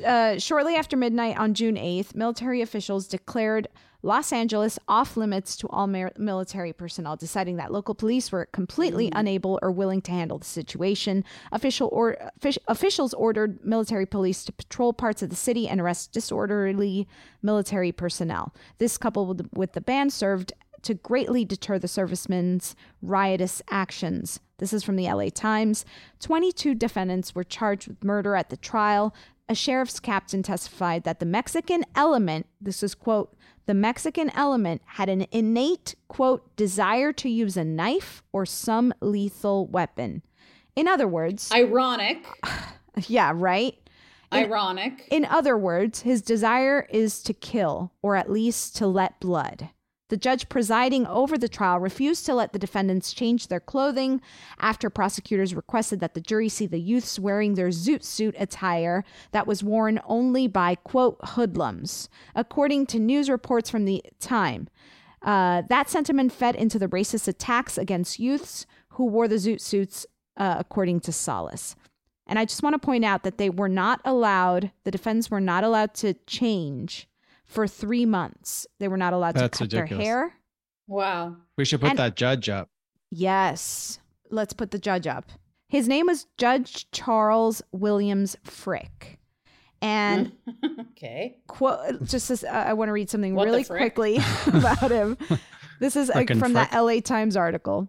Uh, shortly after midnight on June 8th, military officials declared Los Angeles off limits to all mer- military personnel, deciding that local police were completely unable or willing to handle the situation. Official or, offic- officials ordered military police to patrol parts of the city and arrest disorderly military personnel. This, coupled with, with the ban, served to greatly deter the servicemen's riotous actions. This is from the LA Times. 22 defendants were charged with murder at the trial. A sheriff's captain testified that the Mexican element, this is quote, the Mexican element had an innate, quote, desire to use a knife or some lethal weapon. In other words, Ironic. yeah, right? Ironic. In other words, his desire is to kill, or at least to let blood. The judge presiding over the trial refused to let the defendants change their clothing after prosecutors requested that the jury see the youths wearing their zoot suit attire that was worn only by, quote, hoodlums. According to news reports from the time, uh, that sentiment fed into the racist attacks against youths who wore the zoot suits, uh, according to Solace. And I just want to point out that they were not allowed, the defendants were not allowed to change for three months. They were not allowed That's to cut ridiculous. their hair. Wow. we should put And- that judge up Yes. Let's put the judge up. His name was Judge Charles Williams Frick. And okay. quote just as, uh, I want to read something What really quickly about him. This is uh, Frickin' from that frick. LA Times article.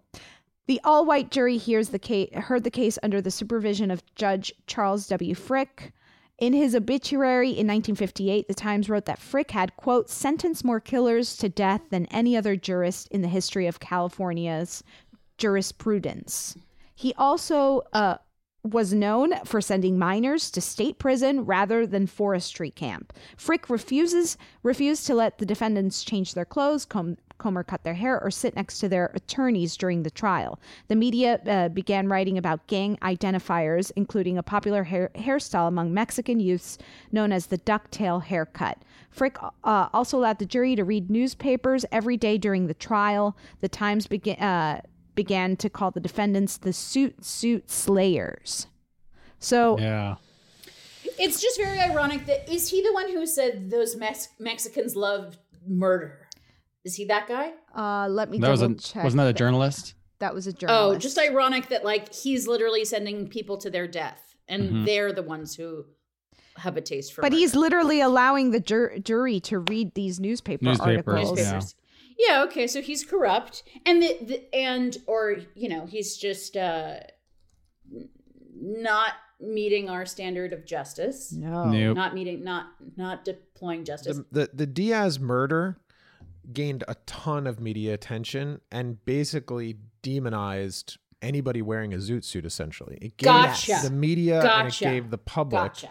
The all-white jury hears the case, heard the case under the supervision of Judge Charles W. Frick. In his obituary in 1958, the Times wrote that Frick had, quote, sentenced more killers to death than any other jurist in the history of California's jurisprudence. He also uh, was known for sending minors to state prison rather than forestry camp. Frick refuses refused to let the defendants change their clothes, comb, comb or cut their hair, or sit next to their attorneys during the trial. The media uh, began writing about gang identifiers, including a popular hair, hairstyle among Mexican youths known as the ducktail haircut. Frick uh, also allowed the jury to read newspapers every day during the trial. The Times began. Uh, began to call the defendants the suit suit slayers. So yeah It's just very ironic that is he the one who said those Mex- Mexicans love murder? Is he that guy? uh, let me that was double a check. wasn't that a journalist That was a journalist. Oh, just ironic that like he's literally sending people to their death, and Mhm. they're the ones who have a taste for. but murder. he's literally allowing the jur- jury to read these newspaper Newspapers, articles. yeah. newspapers. Yeah. Okay. So he's corrupt, and the, the and or you know he's just uh not meeting our standard of justice. No. Nope. Not meeting. Not not deploying justice. the, the the Diaz murder gained a ton of media attention and basically demonized anybody wearing a zoot suit essentially it gave Gotcha. the media and it gave the public Gotcha.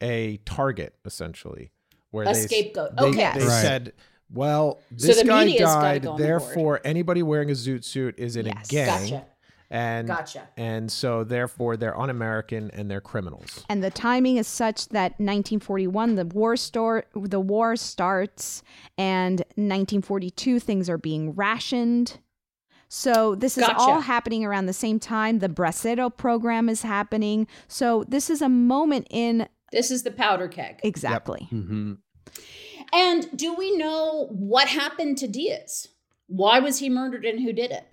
a target essentially where A they, scapegoat. they, Okay. they Right. said well So this the guy media's died go on the therefore anybody wearing a zoot suit is in Yes. a gang Gotcha. And Gotcha. and so therefore they're un-american and they're criminals And the timing is such that 1941 the war store the war starts and 1942 things are being rationed. So this is Gotcha. all happening around the same time. The Bracero program is happening. So this is a moment in This is the powder keg. exactly. hmm And do we know what happened to Diaz? Why was he murdered and who did it?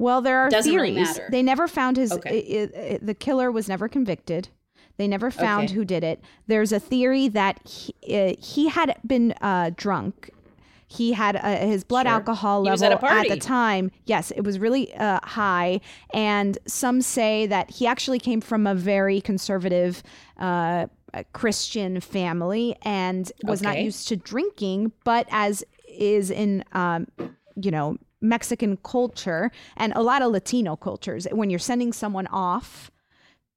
Well, there are Doesn't really theories. matter. They never found his. Okay. i- i- the killer was never convicted. They never found Okay. who did it. There's a theory that he, uh, he had been uh, drunk. He had uh, his blood Sure. alcohol level at a party. the time. Yes, it was really uh, high, and some say that he actually came from a very conservative. Uh, uh, Christian family and was not used to drinking, but as is in, um, you know, Mexican culture and a lot of Latino cultures, when you're sending someone off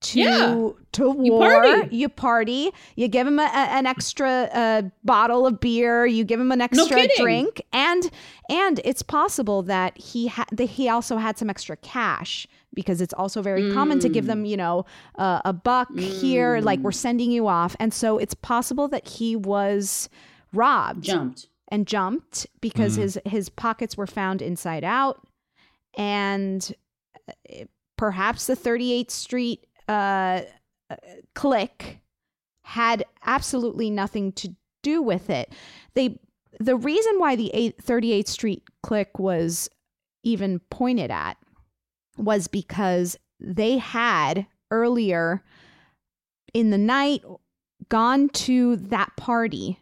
to Yeah. to You war, party. you party, you give him a, an extra uh, bottle of beer, you give him an extra kidding. drink, and and it's possible that he had that he also had some extra cash because it's also very common to give Mm. them you know uh, a buck here like we're sending you off and so it's possible that he was robbed Jumped. And jumped because Mm. his his pockets were found inside out and uh, perhaps the 38th street uh, uh, clique had absolutely nothing to do with it they the reason why the 8, 38th street clique was even pointed at was because they had earlier in the night gone to that party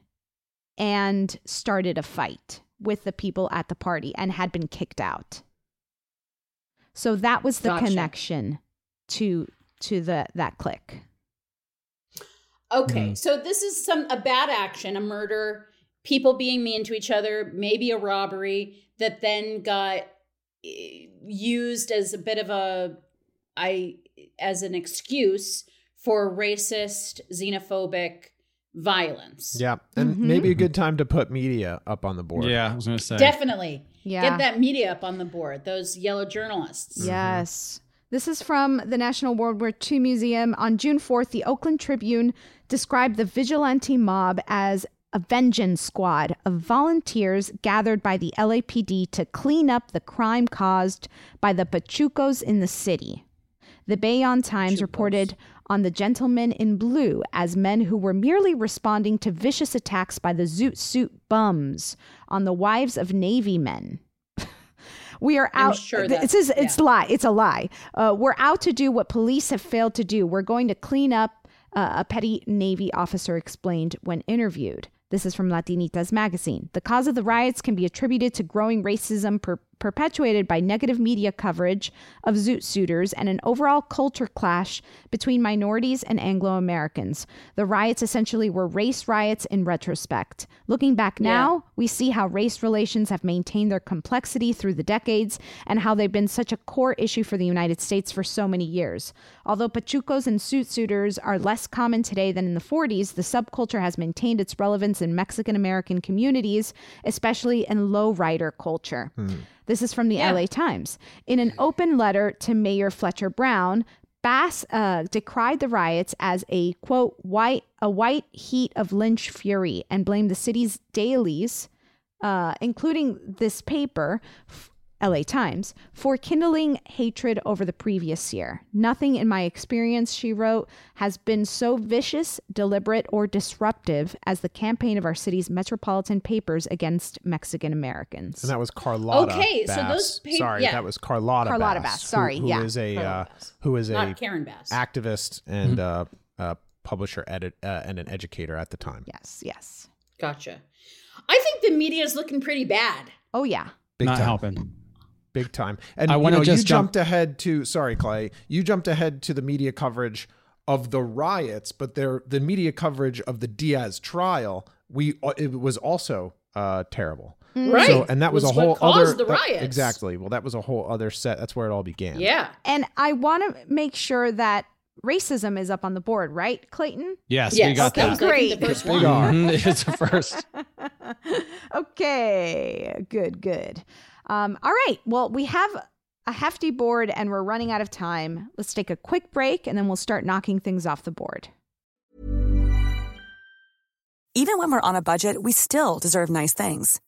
and started a fight with the people at the party and had been kicked out. So that was the Gotcha. connection to to the that clique. Okay, Mhm. so this is some a bad action, a murder, people being mean to each other, maybe a robbery that then got eh, used as a bit of a I as an excuse for racist, xenophobic violence. Yeah, and Mhm. maybe a good time to put media up on the board. Yeah, I was gonna say. Definitely. Yeah. Get that media up on the board, those yellow journalists. Yes. This is from the National World War II Museum. On June 4th, the Oakland Tribune described the vigilante mob as a vengeance squad of volunteers gathered by the LAPD to clean up the crime caused by the Pachucos in the city. The Bayonne Times reported on the gentlemen in blue as men who were merely responding to vicious attacks by the Zoot Suit bums on the wives of Navy men. We are out. sure th- that's- it's it's yeah. lie. It's a lie. Uh, we're out to do what police have failed to do. We're going to clean up. Uh, a petty Navy officer explained when interviewed. This is from Latinitas magazine. The cause of the riots can be attributed to growing racism per- perpetuated by negative media coverage of zoot suiters and an overall culture clash between minorities and Anglo Americans. The riots essentially were race riots in retrospect. Looking back now, we see how race relations have maintained their complexity through the decades and how they've been such a core issue for the United States for so many years. Although pachucos and Zoot suiters are less common today than in the 40s, the subculture has maintained its relevance in Mexican American communities, especially in lowrider culture. Hmm. This is from the LA Times. In an open letter to Mayor Fletcher Brown, Bass uh, decried the riots as a quote white a white heat of lynch fury and blamed the city's dailies, uh, including this paper, f- LA Times, for kindling hatred over the previous year. Nothing in my experience, she wrote, has been so vicious, deliberate, or disruptive as the campaign of our city's metropolitan papers against Mexican Americans. And that was Carlotta. Okay, so those pa- Sorry, yeah. that was Carlotta. Carlotta Bass, Bass, sorry, who, who yeah. is a uh, Bass. who is a Not Karen Bass. activist and uh, uh, publisher, edit, uh, and an educator at the time. yes, yes. Gotcha. I think the media is looking pretty bad. Oh yeah. Big Not time. helping. Big time. And I you wanna know, you jump- jumped ahead to sorry, Clay. You jumped ahead to the media coverage of the riots, but there the media coverage of the Diaz trial, we uh, it was also uh, terrible. Right. So, and that was, Was a whole caused other the that- exactly. Well, that was a whole other set. That's where it all began. Yeah. And I want to make sure that racism is up on the board, right, Clayton? Yes, yes. we got that that. was, I think, the Great. first Big one. It's a first. okay, good, good. Um, all right. Well, we have a hefty board and we're running out of time. Let's take a quick break and then we'll start knocking things off the board. Even when we're on a budget, we still deserve nice things.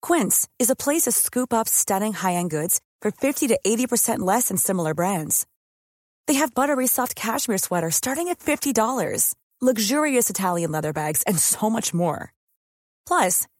Quince is a place to scoop up stunning high-end goods for 50 to 80% less than similar brands. They have buttery soft cashmere sweaters starting at $50, luxurious Italian leather bags, and so much more. Plus,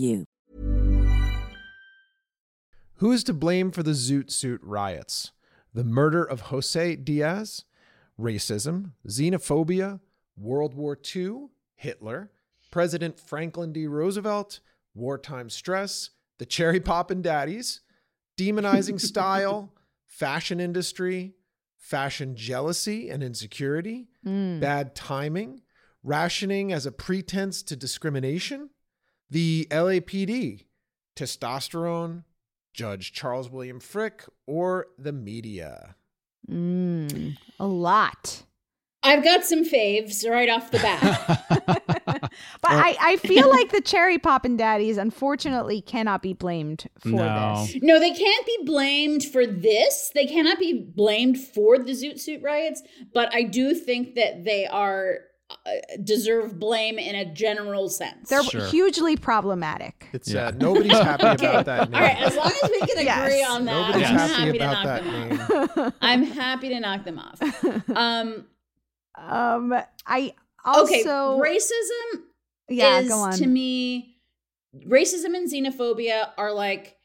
you. Who is to blame for the Zoot Suit riots? The murder of Jose Diaz, racism, xenophobia, World War II, Hitler, President Franklin D. Roosevelt, wartime stress, the cherry poppin' daddies, demonizing style, fashion industry, fashion jealousy and insecurity, Mm. bad timing, rationing as a pretense to discrimination, the LAPD, testosterone, Judge Charles William Frick, or the media. Mm, a lot. I've got some faves right off the bat. But I, I feel like the cherry poppin' daddies unfortunately cannot be blamed for No. this. no, they can't be blamed for this. They cannot be blamed for the Zoot Suit riots, but I do think that they are deserve blame in a general sense. They're hugely problematic. It's uh, nobody's happy about that name. All right, as long as we can Yes. agree on that, Nobody's I'm happy happy, about to knock that them off. I'm happy to knock them off. Um, Um, I also okay, racism Yeah, is go on. to me racism and xenophobia are like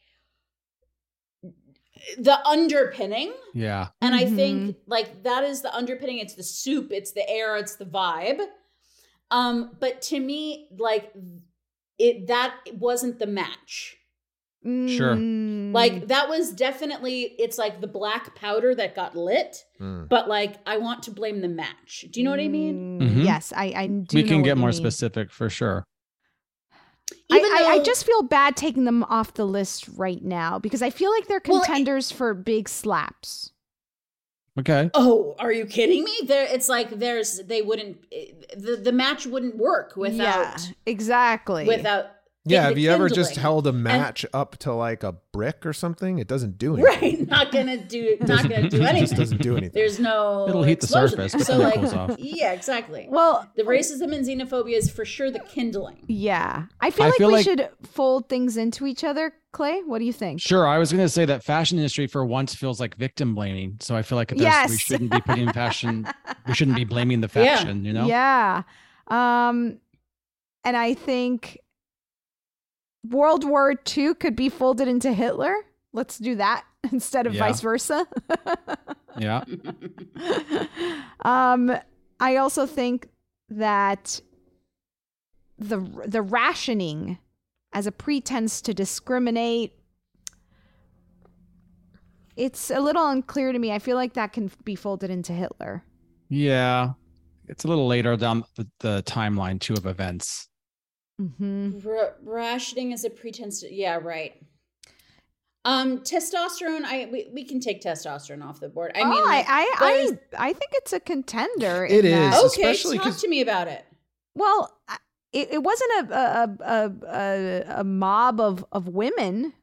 the underpinning Yeah. and i Mm-hmm. think like that is the underpinning it's the soup it's the air it's the vibe um but to me like it that wasn't the match Sure. Mm. like that was definitely it's like the black powder that got lit Mm. but like i want to blame the match do you know what i mean Mm, Mhm. Yes, I, I do. we can what get more mean. specific for sure. I, Even I, I just feel bad taking them off the list right now because I feel like they're Well, it- contenders for big slaps. Okay. Oh, are you kidding me? There, it's like there's they wouldn't eh, the the match wouldn't work without yeah, exactly. without. Yeah, have you ever just held a And- match up to like a brick or something? It doesn't do anything. right? Not gonna do not gonna do anything. It just doesn't do anything. There's no. It'll heat the explosion surface, there. but so then it like, cools off. yeah, exactly. well, The racism and xenophobia is for sure the kindling. yeah, I feel I like feel we like- should fold things into each other. Clay, what do you think? Sure. I was going to say that fashion industry for once feels like victim blaming. So I feel like there's, we shouldn't be putting fashion, we shouldn't be blaming the Yeah. fashion, you know? Yeah. Um, and I think World War II could be folded into Hitler. Let's do that instead of Yeah. vice versa. Yeah. um, I also think that the the rationing as a pretense to discriminate it's a little unclear to me. I feel like that can be folded into Hitler. Yeah, it's a little later down the, the timeline too of events. Mm-hmm. R- rationing is a pretense to, yeah, right. Um, testosterone. I we, we can take testosterone off the board. I oh, mean, I I, I I think it's a contender. It in is, that- okay. especially Talk 'cause- to me about it. Well, it, it wasn't a a, a a a mob of of women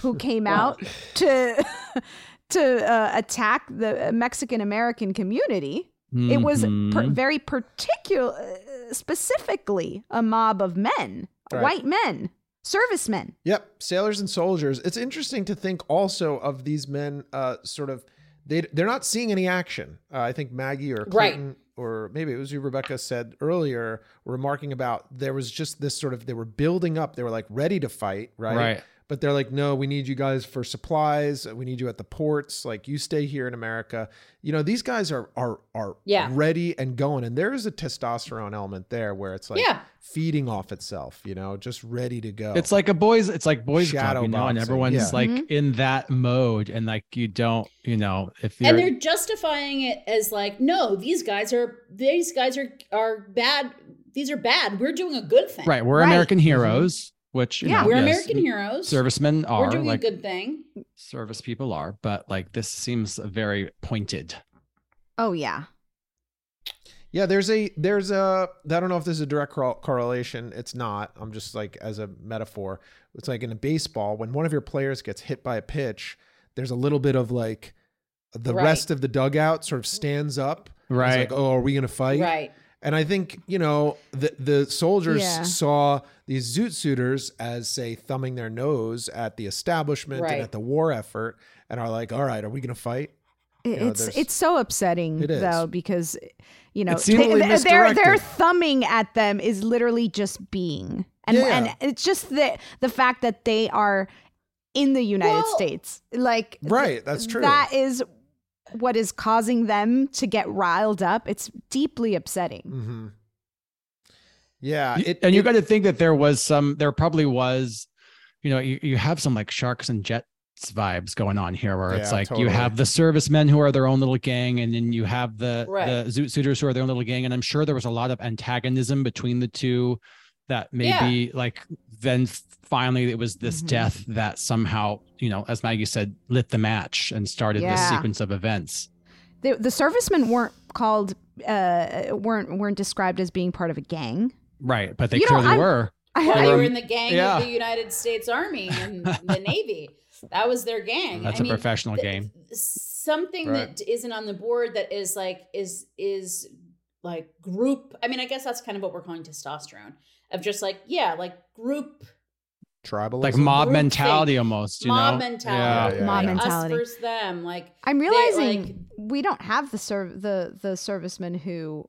who came out to to uh, attack the Mexican American community. It was per- Mhm. very particular, uh, specifically a mob of men, Right. white men, servicemen. Yep, sailors and soldiers. It's interesting to think also of these men, uh, sort of. They they're not seeing any action. Uh, I think Maggie or Right. Clayton or maybe it was you, Rebecca, said earlier, remarking about there was just this sort of they were building up. They were like ready to fight, right? Right. But they're like, no, we need you guys for supplies. We need you at the ports. Like you stay here in America. You know, these guys are are are Yeah. ready and going. And there is a testosterone element there where it's like Yeah. feeding off itself. You know, just ready to go. It's like a boys. It's like boys Shadow club, you know, and everyone's yeah. like Mhm. in that mode, and like you don't, you know, if you're and they're justifying it as like, no, these guys are these guys are are bad. These are bad. We're doing a good thing. right, we're Right. American heroes, which you Yeah. know, We're yes, American heroes. Servicemen are We're doing like a good thing. service people are, but like this seems very pointed. Oh yeah, Yeah, there's a there's a I don't know if this is a direct correlation. It's not. I'm just like as a metaphor. It's like in a baseball when one of your players gets hit by a pitch, there's a little bit of like the Right. rest of the dugout sort of stands up. It's Right. like, oh, are we gonna fight? Right. And I think you know the the soldiers Yeah. saw these zoot suiters as say thumbing their nose at the establishment Right. and at the war effort, and are like, all right, are we gonna fight? It- know, it's it's so upsetting It though because you know It's seemingly they- their their misdirected. thumbing at them is literally just being and Yeah. and it's just the the fact that they are in the United Well- States like Right, that's true. that is what is causing them to get riled up it's deeply upsetting Mm-hmm. Yeah, it, and you it- got to think that there was some, there probably was, you know, you, you have some like sharks and jets vibes going on here where it's like totally. you have the servicemen who are their own little gang and then you have the Right. the zoot suiters who are their own little gang and i'm sure there was a lot of antagonism between the two that maybe like then finally it was this Mhm. death that somehow you know as maggie said lit the match and started this sequence of events the, the servicemen weren't called uh weren't weren't described as being part of a gang right but they You clearly I'm- were I, Well, They they were- were in the gang yeah. of the United States Army and the Navy. That was their gang. that's I a mean, professional th- game Something Right. that isn't on the board that is like is is like group. I mean, I guess that's kind of what we're calling testosterone of just like yeah, like group tribal like mob Group mentality think. almost you mob know mentality, Yeah, yeah, Mob yeah. mentality. us versus them. Like I'm They, realizing like- we don't have the serv- the the servicemen who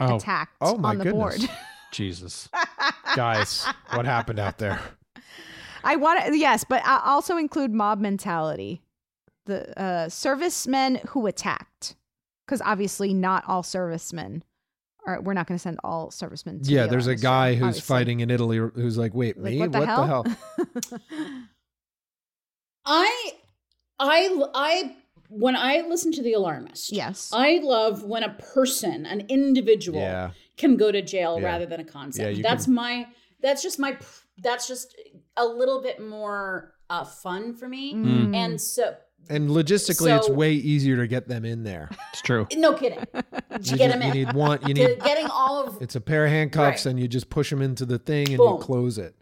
oh attacked Oh my on the goodness. board. jesus guys, what happened out there? I want to yes, but I also include mob mentality. The uh, servicemen who attacked, because obviously not all servicemen. Are, we're not going to send all servicemen. To Yeah, the there's a guy room, who's obviously. fighting in Italy who's like, wait, Like, me? what the hell? I, I, I. When I listen to the alarmist, yes, I love when a person, an individual, Yeah. can go to jail Yeah. rather than a concept. Yeah, that's can- my. That's just my. That's just a little bit more uh, fun for me. Mm. And so, And logistically, it's way easier to get them in there. it's true no kidding. You, get just- them you need one. You need. getting all of It's a pair of handcuffs, Right. and you just push them into the thing, and Boom. you close it.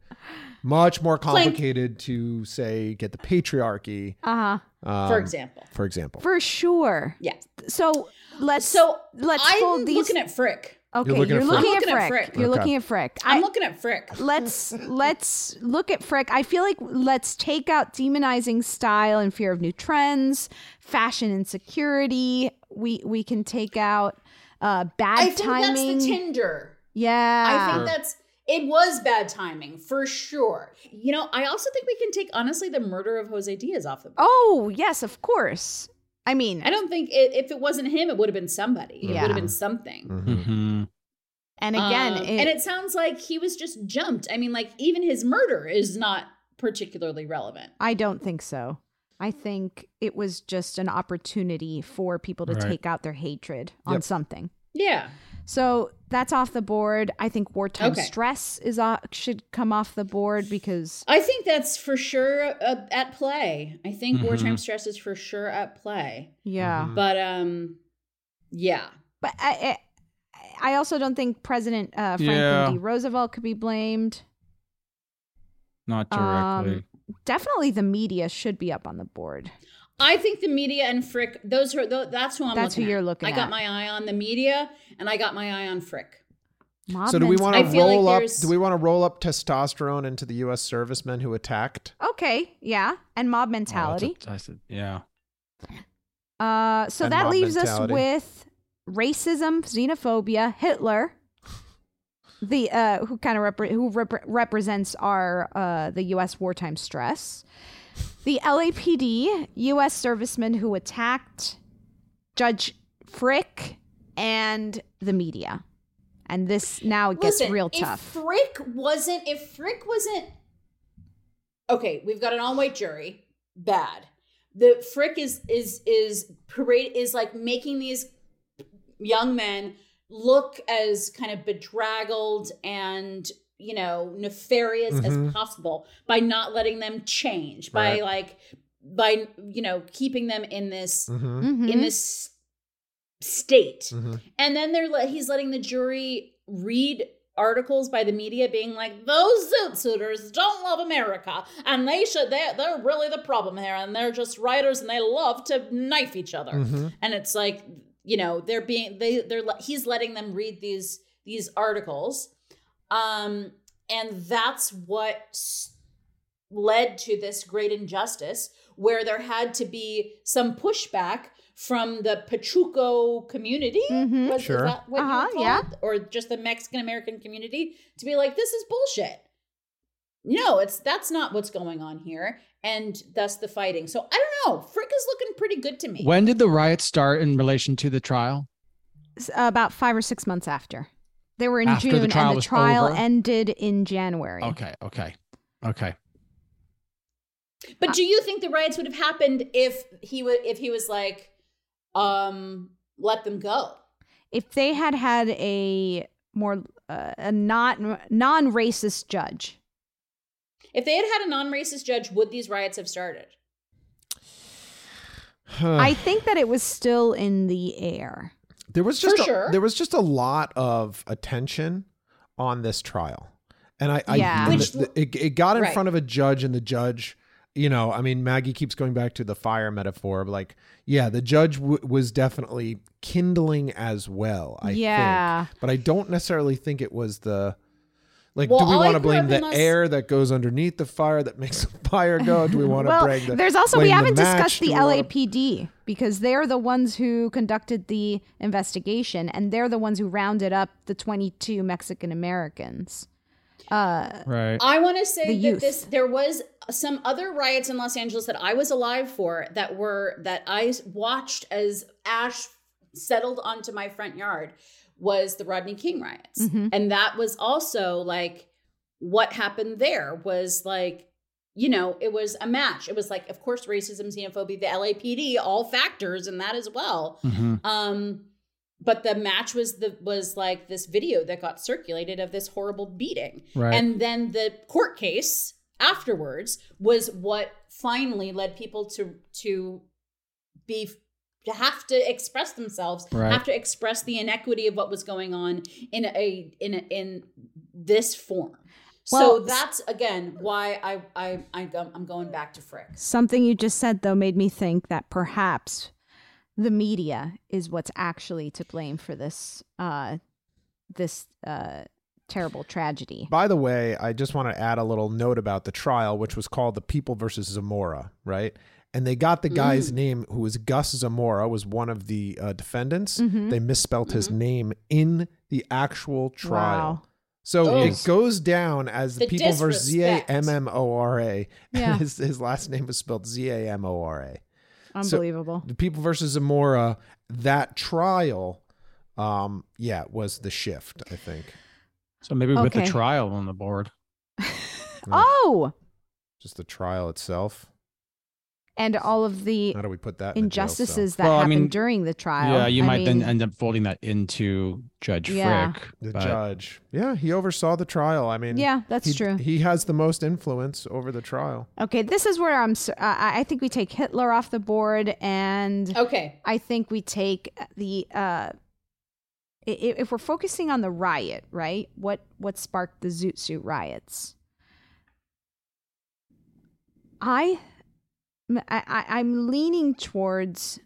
Much more Clink. complicated to say get the patriarchy, uh huh, um, for example. For example, for sure. Yeah. So let's So let's I'm fold these. looking at Frick. Okay, looking you're at looking, Frick. at I'm looking at Frick. Frick. You're Okay. looking at Frick. I'm I- looking at Frick. let's let's look at Frick. I feel like let's take out demonizing style and fear of new trends, fashion insecurity. We we can take out uh bad I think timing. that's the Tinder. yeah. I think that's it was bad timing for sure. You know, I also think we can take honestly the murder of Jose Diaz off the board. Oh, yes, of course. I mean, I don't think it, if it wasn't him, it would have been somebody. Yeah. It would have been something. Mhm. Mhm. And again, Um, it- and it sounds like he was just jumped. I mean, like even his murder is not particularly relevant. I don't think so. I think it was just an opportunity for people to Right. take out their hatred on Yep. something. Yeah. So that's off the board. I think wartime Okay. stress is uh, should come off the board because I think that's for sure uh, at play. I think Mhm. wartime stress is for sure at play. yeah. But um, yeah. But I, I, I also don't think President uh, Franklin Yeah. D. Roosevelt could be blamed. Not Um, directly. definitely, the media should be up on the board. I think the media and Fricke, those are tho- that's who I'm That's who looking you're at. looking I got my eye on the media and I got my eye on Fricke. So do we want to I feel like roll up? Do we want to roll up testosterone into the U.S. servicemen who attacked? Okay, yeah, and mob Oh, that's mentality. a- I said, yeah. Uh, so And that leaves mentality. us with racism, xenophobia, Hitler, the uh, who kind of repre- who repre- represents our uh, the U.S. wartime stress, the LAPD, U.S. servicemen who attacked Judge Fricke, and the media. And this now it gets Listen, real if tough. Fricke wasn't, if Fricke wasn't, okay, we've got an all-white jury. Bad. The Fricke is is is parade is like making these young men look as kind of bedraggled and you know nefarious Mhm. as possible by not letting them change by Right. like by you know keeping them in this Mhm. in this state Mm-hmm. and then they're le- he's letting the jury read articles by the media being like those zoot suiters don't love America and they should they're, they're really the problem here and they're just writers and they love to knife each other Mhm. and it's like you know they're being they they're le- he's letting them read these these articles um and that's what led to this great injustice where there had to be some pushback from the Pachuco community. Was, Sure. Is that what Uh-huh, you would yeah. it? Or just the Mexican American community to be like, this is bullshit. No, it's that's not what's going on here. And thus the fighting. So I don't know. Fricke is looking pretty good to me. When did the riots start in relation to the trial? S- about five or six months after. They were in After the June, trial and the trial over? ended in January. Okay, okay, okay. But do you think the riots would have happened if he would if he was like, um, let them go? If they had had a more uh, a not non racist judge, If they had had a non-racist judge, would these riots have started? I think that it was still in the air. There was just a, sure. there was just a lot of attention on this trial, and I, I Yeah. and Which- the- the- it, it got in Right. front of a judge, and the judge, you know, I mean, Maggie keeps going back to the fire metaphor, but like, yeah, the judge w- was definitely kindling as well. I Yeah. think, but I don't necessarily think it was the. Like, Well, do we want to blame the in Los- air that goes underneath the fire that makes the fire go? Do we want to well, blame the? there's also we blame the haven't match? discussed Do the we wanna- LAPD because they're the ones who conducted the investigation and they're the ones who rounded up the 22 Mexican Americans. Uh, Right. I want to say The that youth. this there was some other riots in Los Angeles that I was alive for that were that I watched as ash settled onto my front yard was the Rodney King riots. Mhm. And that was also like what happened there was like you know, it was a match. It was like, of course, racism, xenophobia, the LAPD, all factors in that as well. Mhm. Um, but the match was the was like this video that got circulated of this horrible beating, Right. and then the court case afterwards was what finally led people to to be to have to express themselves, Right. have to express the inequity of what was going on in a in a, in this form. so that's again why I I, I I'm going back to Fricke. something you just said, though, made me think that perhaps the media is what's actually to blame for this uh, this uh, terrible tragedy. By the way, I just want to add a little note about the trial, which was called the People versus Zamora, right? And they got the guy's Mm. name, who was Gus Zamora, was one of the uh, defendants. Mhm. They misspelt his name in the actual trial. Wow. So Oh. it goes down as the, The People versus Z A disrespect. M M O R A. Yeah. His, his last name was spelled Z A M O R A. So- Unbelievable. the People versus Zamora, that trial um, yeah, was the shift. I think. So maybe with the trial on the board. Oh, Just the trial itself. And all of the How do we put that in jail cell? injustices that Well, I happened mean, during the trial. Yeah, you I might then end up folding that into Judge Yeah. Fricke. The but- judge. Yeah, he oversaw the trial. I mean, Yeah, that's he- true. He has the most influence over the trial. Okay, this is where I'm. I think we take Hitler off the board, and Okay. I think we take the. Uh, i- i- if we're focusing on the riot, right? What what sparked the Zoot Suit riots? I, I, I I'm leaning towards.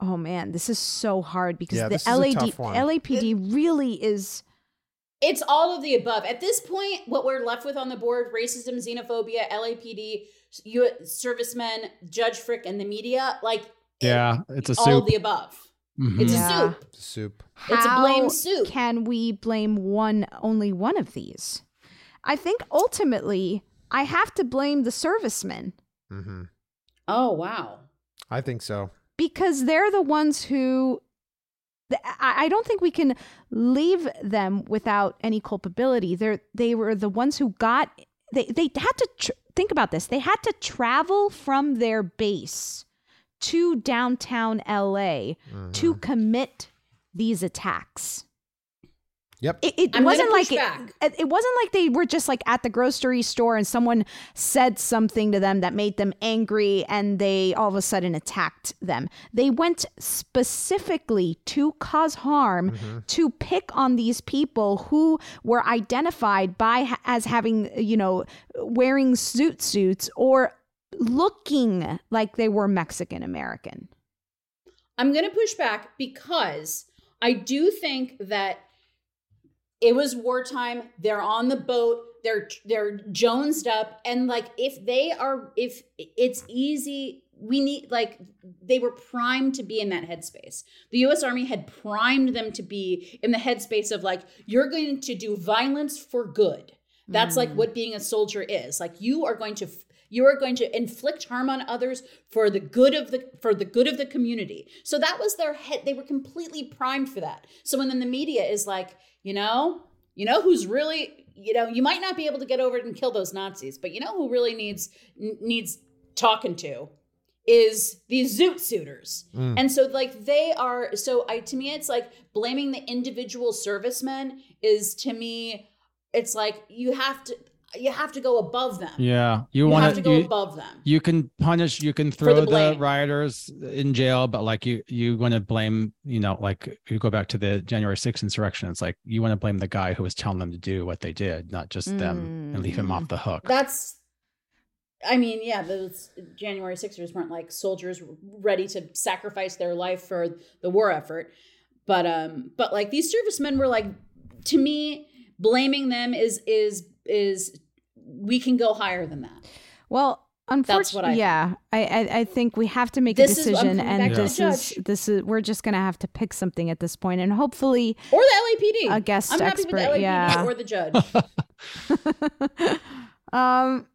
Oh man, this is so hard because Yeah, the this is a LAD tough one. LAPD really is. It's all of the above. At this point, what we're left with on the board racism, xenophobia, LAPD, U- servicemen, Judge Fricke, and the media like Yeah, it's a all soup. of the above. Mhm. It's Yeah. a soup. Soup. It's a blame soup. Can we blame one only one of these? I think ultimately I have to blame the servicemen Mm-hmm. Oh, wow. I think so. because they're the ones who I I don't think we can leave them without any culpability. They're they were the ones who got they they had to tr- think about this. They had to travel from their base to downtown LA to commit these attacks. Yep. It, it I'm wasn't like push it, back. it, it wasn't like they were just like at the grocery store and someone said something to them that made them angry and they all of a sudden attacked them. They went specifically to cause harm mm-hmm. to pick on these people who were identified by as having you know wearing suit suits or looking like they were Mexican American. I'm going to push back because I do think that it was wartime. They're on the boat. They're they're jonesed up, and like if they are, if it's easy, we need like they were primed to be in that headspace. The U.S. Army had primed them to be in the headspace of like you're going to do violence for good. That's like mm. what being a soldier is. Like you are going to you are going to inflict harm on others for the good of the for the good of the community. So that was their head. They were completely primed for that. So when then the media is like, you know, you know who's really, you know, you might not be able to get over it and kill those Nazis, but you know who really needs needs talking to is these zoot suiters. Mm. And so like they are so I to me it's like blaming the individual servicemen is to me it's like you have to you have to go above them. Yeah, you, You want have to go above them. You can punish, you can throw the the, rioters in jail, but like you, you want to blame, you know, like you go back to the January 6th insurrection. It's like you want to blame the guy who was telling them to do what they did, not just them, and leave him off the hook. That's I mean, yeah, those January Sixers weren't like soldiers ready to sacrifice their life for the war effort. But um but like these servicemen were like to me blaming them is is is we can go higher than that. Well, That's what unfortunately, I yeah, I, I I think we have to make This a decision, coming and back this is this is we're just gonna have to pick something at this point, and hopefully, Or the LAPD. a guest I'm happy expert, with the LAPD yeah. or the judge. um,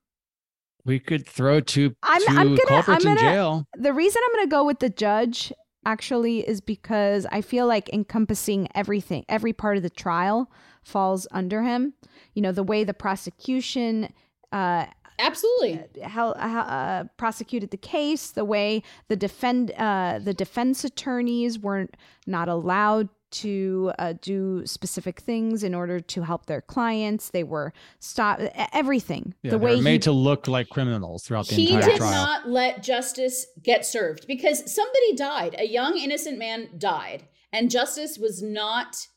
We could throw two, I'm two I'm gonna I'm gonna jail. the reason I'm gonna go with the judge actually is because I feel like encompassing everything, every part of the trial falls under him. You know, the way the prosecution uh absolutely how, how uh, prosecuted the case, the way the defend uh, the defense attorneys weren't not allowed to uh, do specific things in order to help their clients. They were stop e- everything. Yeah, the they way were made he, to look like criminals throughout the entire trial. he entire did trial. not let justice get served because somebody died. A young innocent man died, and justice was not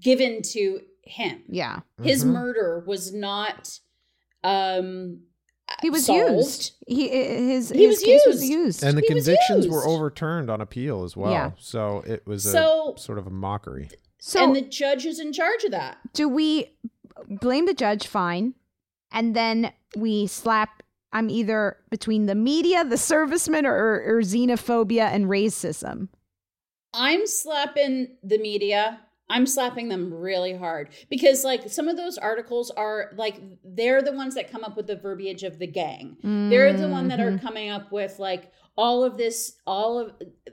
given to him. Yeah. His Mm-hmm. Mhm. murder was not um he was solved. used. He his He his was case was used. used. And the He convictions were overturned on appeal as well. Yeah. So it was a So- sort of a mockery. So and the judge is in charge of that. do we blame the judge fine and then we slap i'm either between the media the servicemen or, or xenophobia and racism I'm slapping the media. I'm slapping them really hard because like some of those articles are like they're the ones that come up with the verbiage of the gang. They're the one that are Mhm. coming up with like all of this all of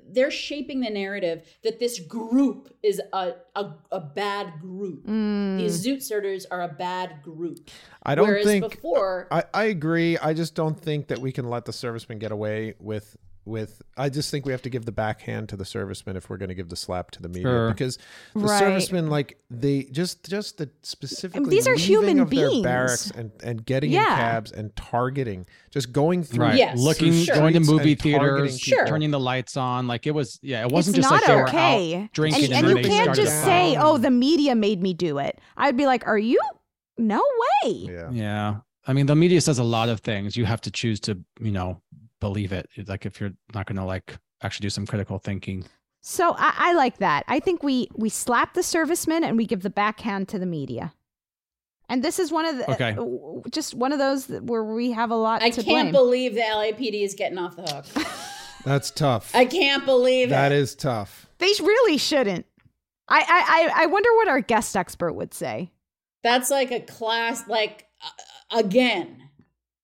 they're shaping the narrative that this group is a a, a bad group. Mm. These zoot suiters are a bad group. I don't Whereas think before I, I agree. I just don't think that we can let the servicemen get away with with I just think we have to give the backhand to the servicemen if we're going to give the slap to the media Sure. because the Right. servicemen like they just just the specifically these are human of beings. barracks and and getting Yeah. in cabs and targeting just going through Right. Yes, Looking, sure. going to movie theaters, people. turning the lights on. Like it was, yeah, it wasn't it's just not like they okay. were out drinking and, and, and you they can't just say, "Oh, the media made me do it." I'd be like, "Are you? No way." Yeah. Yeah. I mean, the media says a lot of things. You have to choose to, you know, believe it. Like if you're not going to like actually do some critical thinking. So I, I like that. I think we we slap the servicemen and we give the backhand to the media. And this is one of the Okay. uh, just one of those where we have a lot I to can't blame. believe the LAPD is getting off the hook. That's tough. I can't believe That it. is tough. they really shouldn't. I, I I I wonder what our guest expert would say. That's like a class like uh, again.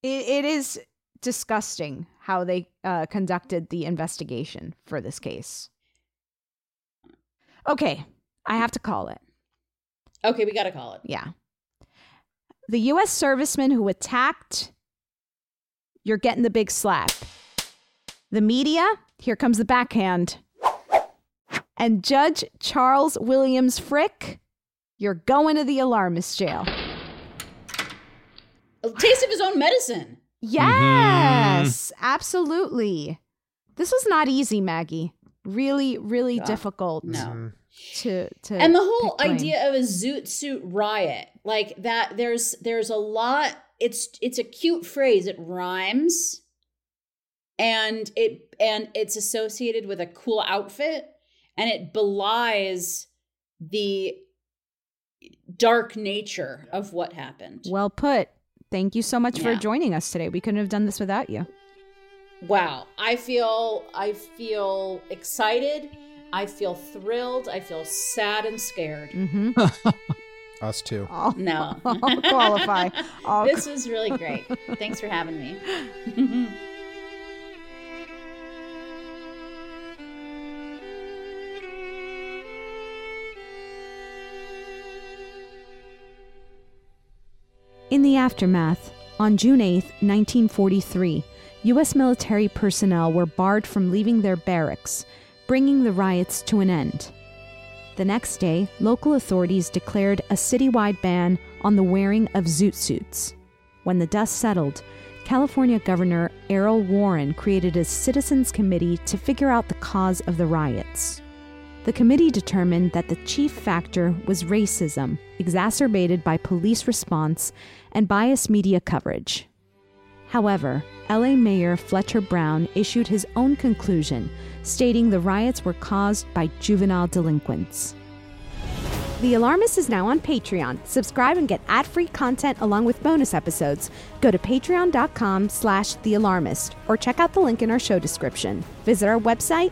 It, it is disgusting how they uh, conducted the investigation for this case. Okay, I have to call it. Okay, we got to call it. Yeah. The U.S. serviceman who attacked, you're getting the big slap. The media, here comes the backhand. And Judge Charles Williams Fricke, you're going to the alarmist jail. A taste of his own medicine. Mm-hmm. Yes, absolutely. This was not easy, Maggie. Really, really Yeah. difficult No. Mm-hmm. to to and the whole idea of a zoot suit riot like that there's there's a lot it's it's a cute phrase it rhymes and it and it's associated with a cool outfit and it belies the dark nature of what happened Well put. Thank you so much for joining us today. We couldn't have done this without you. wow i feel i feel excited i feel thrilled i feel sad and scared Mm-hmm. Us too. I'll, no I'll qualify. I'll this was really great thanks for having me In the aftermath, on June 8, 1943, U.S. military personnel were barred from leaving their barracks, bringing the riots to an end. The next day, local authorities declared a citywide ban on the wearing of zoot suits. When the dust settled, California Governor Earl Warren created a citizens committee to figure out the cause of the riots. The committee determined that the chief factor was racism, exacerbated by police response and biased media coverage. However, LA Mayor Fletcher Bowron issued his own conclusion, stating the riots were caused by juvenile delinquents. The Alarmist is now on Patreon. Subscribe and get ad-free content along with bonus episodes. Go to patreon.com slash thealarmist or check out the link in our show description. Visit our website,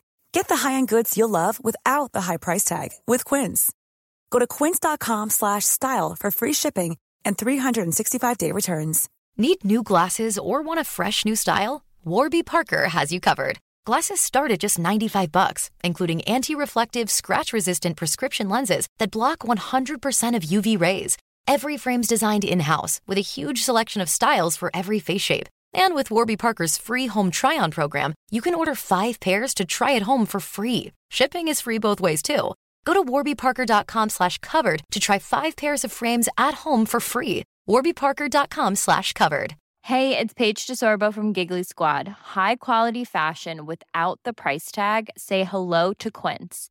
Get the high-end goods you'll love without the high price tag with Quince. Go to quince.com slash style for free shipping and 365-day returns. Need new glasses or want a fresh new style? Warby Parker has you covered. Glasses start at just 95 bucks, including anti-reflective, scratch-resistant prescription lenses that block 100% of UV rays. Every frame's designed in-house with a huge selection of styles for every face shape. And with Warby Parker's free home try-on program, you can order 5 pairs to try at home for free. Shipping is free both ways too. Go to warbyparker.com slash covered to try 5 pairs of frames at home for free. warbyparker.com slash covered. Hey, it's Paige DeSorbo from Giggly Squad. High quality fashion without the price tag. Say hello to Quince.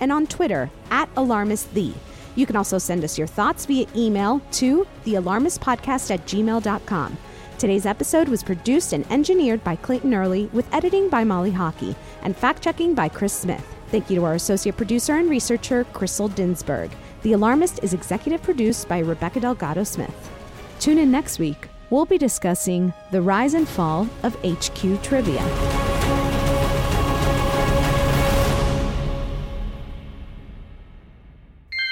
And on Twitter at AlarmistThe. You can also send us your thoughts via email to thealarmistpodcast at gmail.com. Today's episode was produced and engineered by Clayton Early with editing by Molly Hockey and fact checking by Chris Smith. Thank you to our associate producer and researcher, Crystal Dinsberg. The Alarmist is executive produced by Rebecca Delgado Smith. Tune in next week. We'll be discussing the rise and fall of HQ trivia.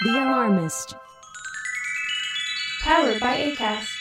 The Alarmist. Powered by ACAST.